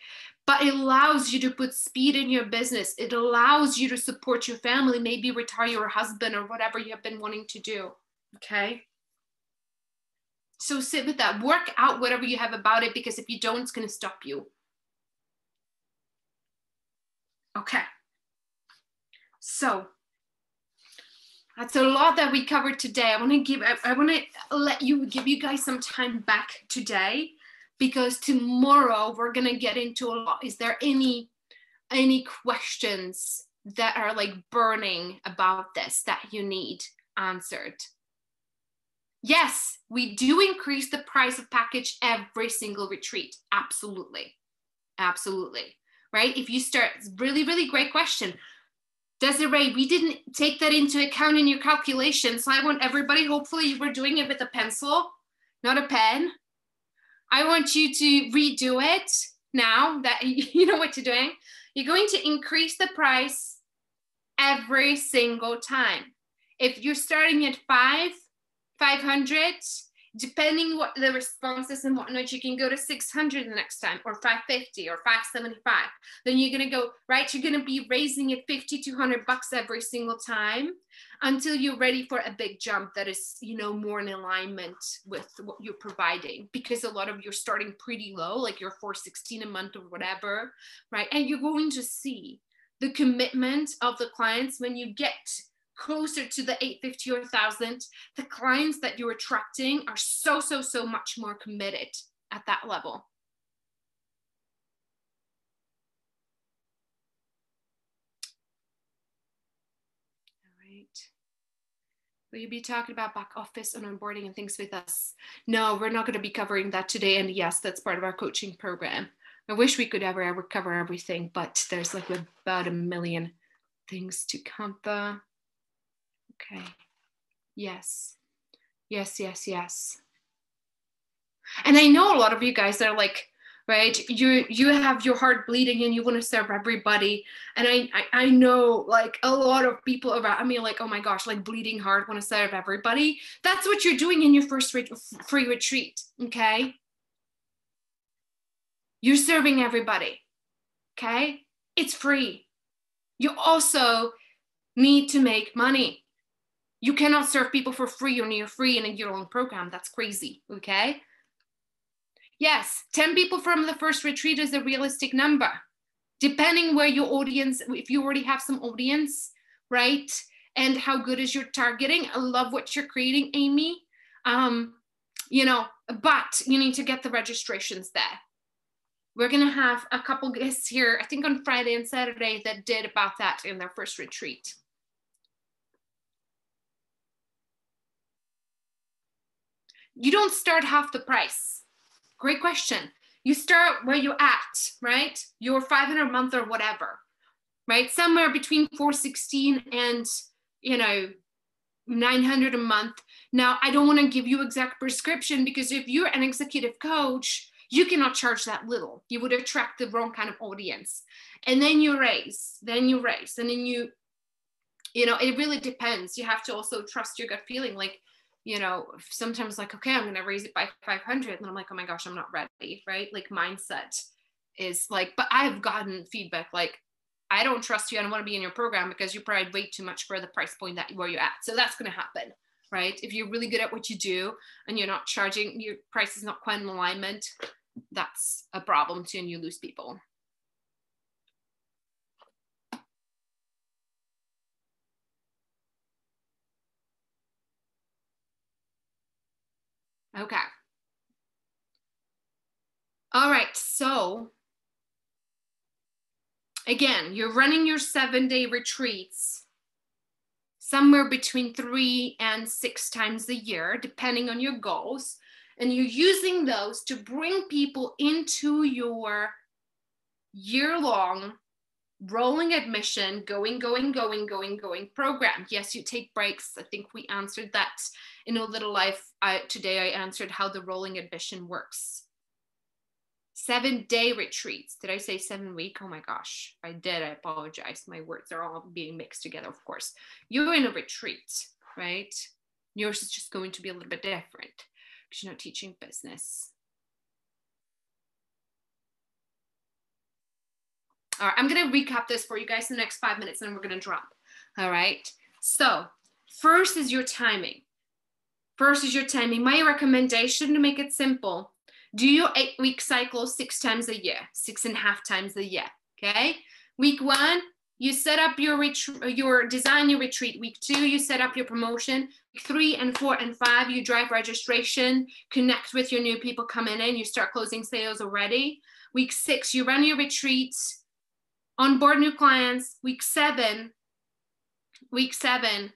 But it allows you to put speed in your business. It allows you to support your family, maybe retire your husband or whatever you have been wanting to do. Okay. So sit with that, work out whatever you have about it, because if you don't, it's going to stop you. Okay. So that's a lot that we covered today. I want to give I, I want to let you give you guys some time back today because tomorrow we're going to get into a lot. Is there any any questions that are like burning about this that you need answered? Yes, we do increase the price of package every single retreat. Absolutely. Absolutely. Right? If you start really really great question Desiree, we didn't take that into account in your calculation. So I want everybody, hopefully you were doing it with a pencil, not a pen. I want you to redo it now that you know what you're doing. You're going to increase the price every single time. If you're starting at five, 500, depending what the responses and whatnot, you can go to 600 the next time or 550 or 575. Then you're going to go, right? You're going to be raising it 50, 200 bucks every single time until you're ready for a big jump that is, you know, more in alignment with what you're providing because a lot of you're starting pretty low, like you're 416 a month or whatever, right? And you're going to see the commitment of the clients when you get closer to the 850 or 1000 the clients that you're attracting are so so so much more committed at that level all right Will you be talking about back office and onboarding and things with us? No, we're not going to be covering that today. And yes, that's part of our coaching program. I wish we could ever, ever cover everything, but there's like about a million things to cover. Okay. Yes. Yes, yes, yes. And I know a lot of you guys are like, right, you you have your heart bleeding and you want to serve everybody. And I, I I know like a lot of people around I mean like, oh my gosh, like bleeding heart, want to serve everybody. That's what you're doing in your first re- free retreat. Okay. You're serving everybody. Okay. It's free. You also need to make money. You cannot serve people for free or near free in a year long program. That's crazy. Okay. Yes, 10 people from the first retreat is a realistic number. Depending where your audience, if you already have some audience, right? And how good is your targeting? I love what you're creating, Amy. Um, you know, but you need to get the registrations there. We're going to have a couple guests here, I think on Friday and Saturday, that did about that in their first retreat. You don't start half the price. Great question. You start where you're at, right? Your 500 a month or whatever, right? Somewhere between 416 and, you know, 900 a month. Now, I don't want to give you exact prescription because if you're an executive coach, you cannot charge that little. You would attract the wrong kind of audience. And then you raise, then you raise, and then you, you know, it really depends. You have to also trust your gut feeling. Like, you know, sometimes like, okay, I'm going to raise it by 500. And I'm like, oh my gosh, I'm not ready. Right. Like mindset is like, but I've gotten feedback like, I don't trust you. I don't want to be in your program because you provide way too much for the price point that where you're at. So that's going to happen. Right. If you're really good at what you do and you're not charging, your price is not quite in alignment, that's a problem too. And you lose people. Okay. All right. So again, you're running your seven day retreats. somewhere between three and six times a year, depending on your goals. And you're using those to bring people into your year long rolling admission, going, going, going, going, going program. Yes, you take breaks. I think we answered that in a little life. I, today I answered how the rolling admission works. Seven day retreats. Did I say seven week? Oh my gosh, I did. I apologize. My words are all being mixed together, of course. You're in a retreat, right? Yours is just going to be a little bit different because you're not teaching business. All right, I'm gonna recap this for you guys in the next five minutes and we're gonna drop. All right, so first is your timing. First is your timing. My recommendation to make it simple, do your eight week cycle six times a year, six and a half times a year, okay? Week one, you set up your retreat, your design your retreat. Week two, you set up your promotion. Week three and four and five, you drive registration, connect with your new people coming in, you start closing sales already. Week six, you run your retreats, onboard new clients week seven week seven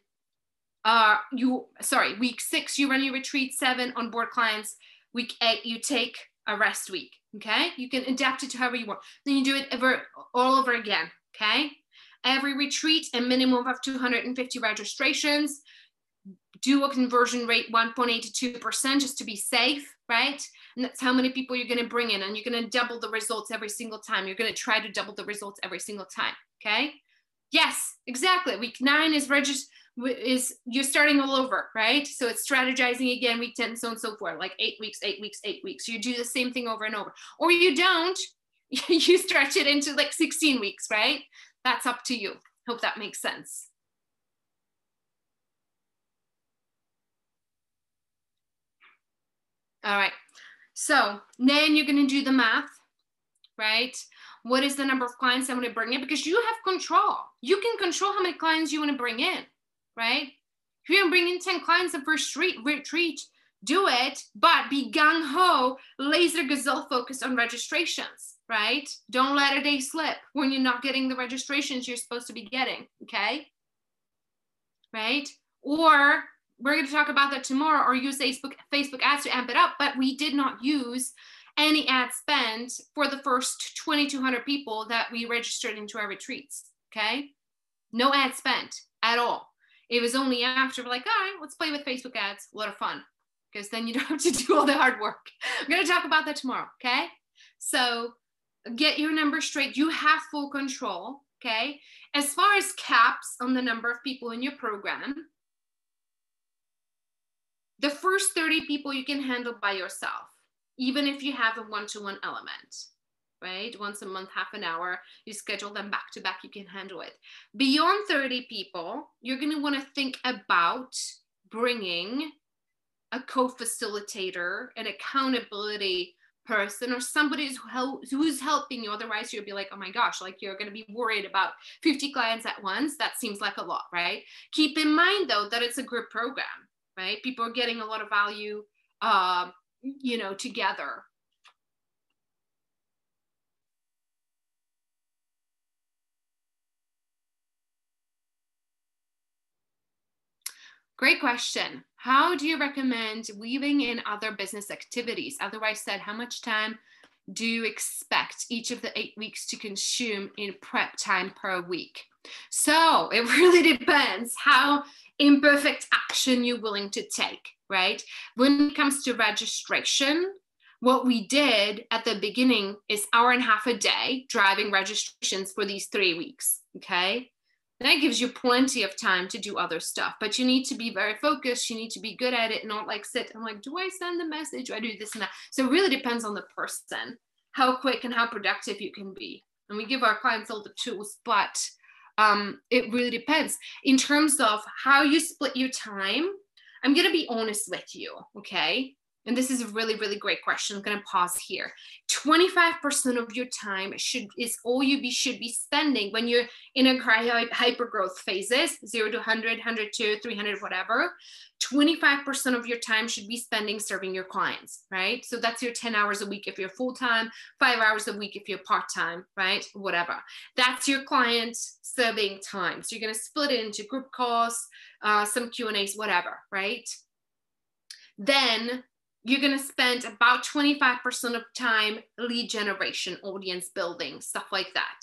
uh you sorry week six you run your retreat seven onboard clients. Week eight you take a rest week okay? You can adapt it to however you want. Then you do it ever all over again okay? Every retreat a minimum of 250 registrations. Do a conversion rate 1.8 to 2% just to be safe right? And that's how many people you're going to bring in, and you're going to double the results every single time. You're going to try to double the results every single time. Okay. Yes, exactly. Week nine is register is you're starting all over, right? So it's strategizing again, week 10, so on and so forth, like eight weeks, eight weeks, eight weeks. You do the same thing over and over. Or you don't, you stretch it into like 16 weeks, right? That's up to you. Hope that makes sense. All right. So then you're going to do the math, right? What is the number of clients I'm to bring in? Because you have control. You can control how many clients you want to bring in, right? If you're going to bring in 10 clients the first retreat, do it, but be gung ho, laser gazelle focused on registrations, right? Don't let a day slip when you're not getting the registrations you're supposed to be getting, okay? Right? Or we're going to talk about that tomorrow or use Facebook Facebook ads to amp it up, but we did not use any ad spend for the first 2200 people that we registered into our retreats, okay? No ad spent at all. It was only after we're like, all right, let's play with Facebook ads. A lot of fun because then you don't have to do all the hard work. I'm going to talk about that tomorrow, okay? So get your numbers straight. You have full control, okay? As far as caps on the number of people in your program, the first 30 people you can handle by yourself, even if you have a one to one element, right? Once a month, half an hour, you schedule them back to back, you can handle it. Beyond 30 people, you're going to want to think about bringing a co facilitator, an accountability person or somebody who's helping you otherwise you'll be like oh my gosh like you're going to be worried about 50 clients at once that seems like a lot right keep in mind though that it's a group program right? People are getting a lot of value, uh, you know, together. Great question. How do you recommend weaving in other business activities? Otherwise said, how much time do you expect each of the eight weeks to consume in prep time per week? So it really depends how imperfect action you're willing to take, right? When it comes to registration, what we did at the beginning is hour and a half a day driving registrations for these three weeks. Okay. That gives you plenty of time to do other stuff, but you need to be very focused. You need to be good at it, not like sit. I'm like, do I send the message? Do I do this and that? So it really depends on the person, how quick and how productive you can be. And we give our clients all the tools, but um, it really depends. In terms of how you split your time, I'm going to be honest with you, okay? And this is a really really great question. I'm going to pause here. 25% of your time should is all you be should be spending when you're in a hyper growth phases 0 to 100 100 to 300 whatever. 25% of your time should be spending serving your clients right? So that's your 10 hours a week if you're full-time 5 hours a week if you're part-time right? Whatever. That's your client serving time. So you're going to split it into group calls uh, some q and a's whatever right? Then you're going to spend about 25% of time lead generation, audience building, stuff like that.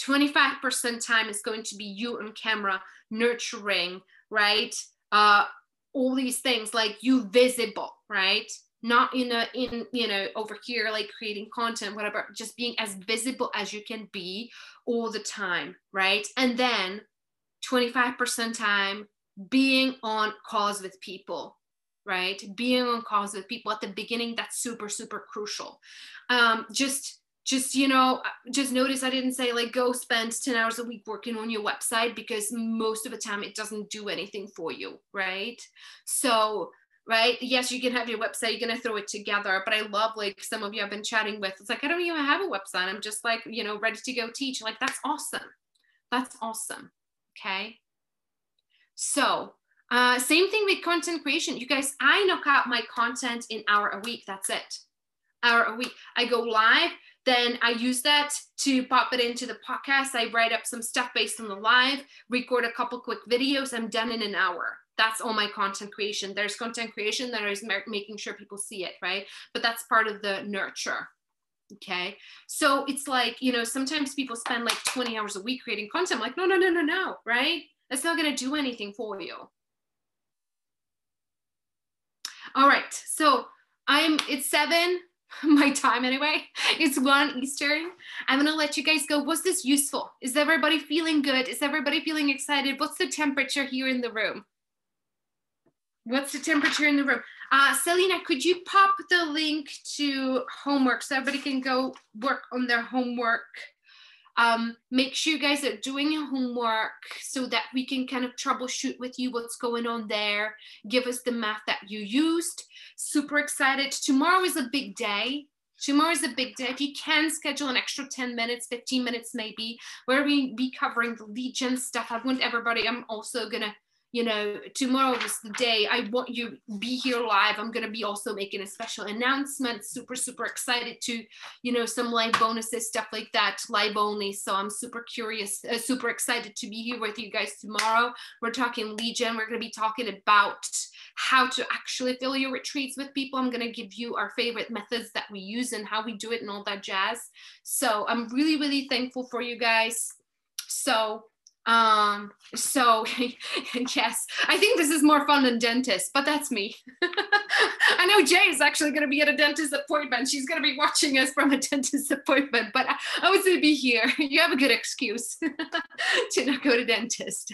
25% time is going to be you on camera, nurturing, right? Uh, all these things like you visible, right? Not in a in you know over here like creating content, whatever, just being as visible as you can be all the time, right? And then 25% time being on calls with people, right? Being on calls with people at the beginning, that's super, super crucial. Um, just just you know just notice i didn't say like go spend 10 hours a week working on your website because most of the time it doesn't do anything for you right so right yes you can have your website you're going to throw it together but i love like some of you i've been chatting with it's like i don't even have a website i'm just like you know ready to go teach like that's awesome that's awesome okay so uh, same thing with content creation. You guys, I knock out my content in hour a week. That's it. Hour a week. I go live, then I use that to pop it into the podcast. I write up some stuff based on the live, record a couple quick videos. I'm done in an hour. That's all my content creation. There's content creation, there is making sure people see it, right? But that's part of the nurture. Okay. So it's like, you know, sometimes people spend like 20 hours a week creating content. I'm like, no, no, no, no, no, right? That's not going to do anything for you. All right. So I'm, it's seven, my time anyway. It's one Eastern. I'm to let you guys go. Was this useful? Is everybody feeling good? Is everybody feeling excited? What's the temperature here in the room? What's the temperature in the room? Uh, Selena, could you pop the link to homework so everybody can go work on their homework? Um, make sure you guys are doing your homework so that we can kind of troubleshoot with you what's going on there. Give us the math that you used. Super excited. Tomorrow is a big day. Tomorrow is a big day. If you can schedule an extra 10 minutes, 15 minutes maybe, where we be covering the gen stuff. I want everybody, I'm also gonna you know, tomorrow is the day I want you be here live. I'm going to be also making a special announcement. Super, super excited to, you know, some live bonuses, stuff like that, live only. So I'm super curious, uh, super excited to be here with you guys tomorrow. We're talking lead gen. We're going to be talking about how to actually fill your retreats with people. I'm going to give you our favorite methods that we use and how we do it and all that jazz. So I'm really, really thankful for you guys. So um, so yes, I think this is more fun than dentist, but that's me. I know Jaye is actually going to be at a dentist appointment. She's going to be watching us from a dentist appointment, but I, I would say be here. You have a good excuse to not go to dentist.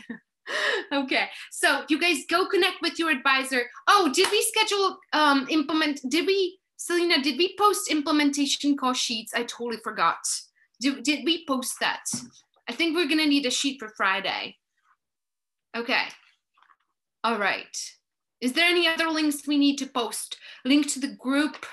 okay, so you guys go connect with your advisor. Oh, did we schedule um implement? Did we, Selena? Did we post implementation call sheets? I totally forgot. Did, did we post that? I think we're gonna need a sheet for Friday. Okay. All right. Is there any other links we need to post? Link to the group.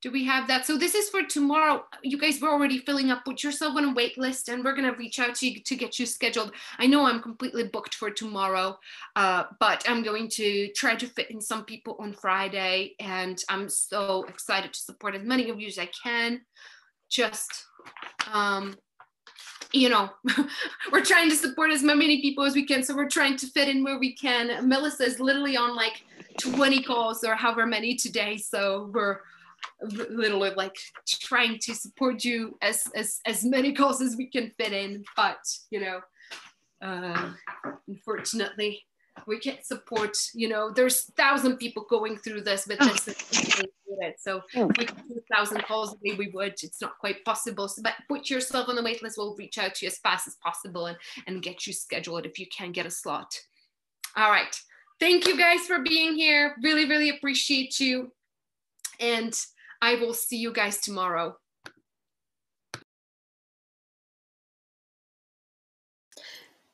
Do we have that? So this is for tomorrow. You guys were already filling up. Put yourself on a wait list and we're to reach out to you to get you scheduled. I know I'm completely booked for tomorrow, uh, but I'm going to try to fit in some people on Friday. And I'm so excited to support as many of you as I can. Just um, you know, we're trying to support as many people as we can. So we're trying to fit in where we can. Melissa is literally on like 20 calls or however many today. So we're literally like trying to support you as, as, as many calls as we can fit in. But, you know, uh, unfortunately, we can't support, you know, there's thousand people going through this but this it. So we could do a thousand calls a day, we would. It's not quite possible. So, but put yourself on the wait list. We'll reach out to you as fast as possible and, and get you scheduled if you can get a slot. All right. Thank you guys for being here. Really, really appreciate you. And I will see you guys tomorrow.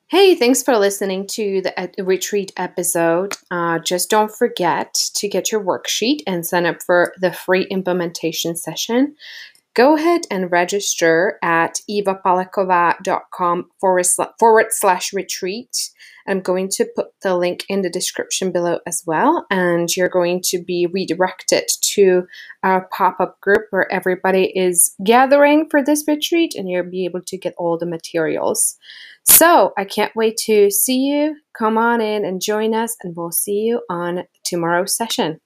Hey, thanks for listening to the retreat episode. Uh, just don't forget to get your worksheet and sign up for the free implementation session. Go ahead and register at ivapaleckova.com forward, slash retreat. I'm going to put the link in the description below as well, and you're going to be redirected to our pop up group where everybody is gathering for this retreat, and you'll be able to get all the materials. So I can't wait to see you. Come on in and join us, and we'll see you on tomorrow's session.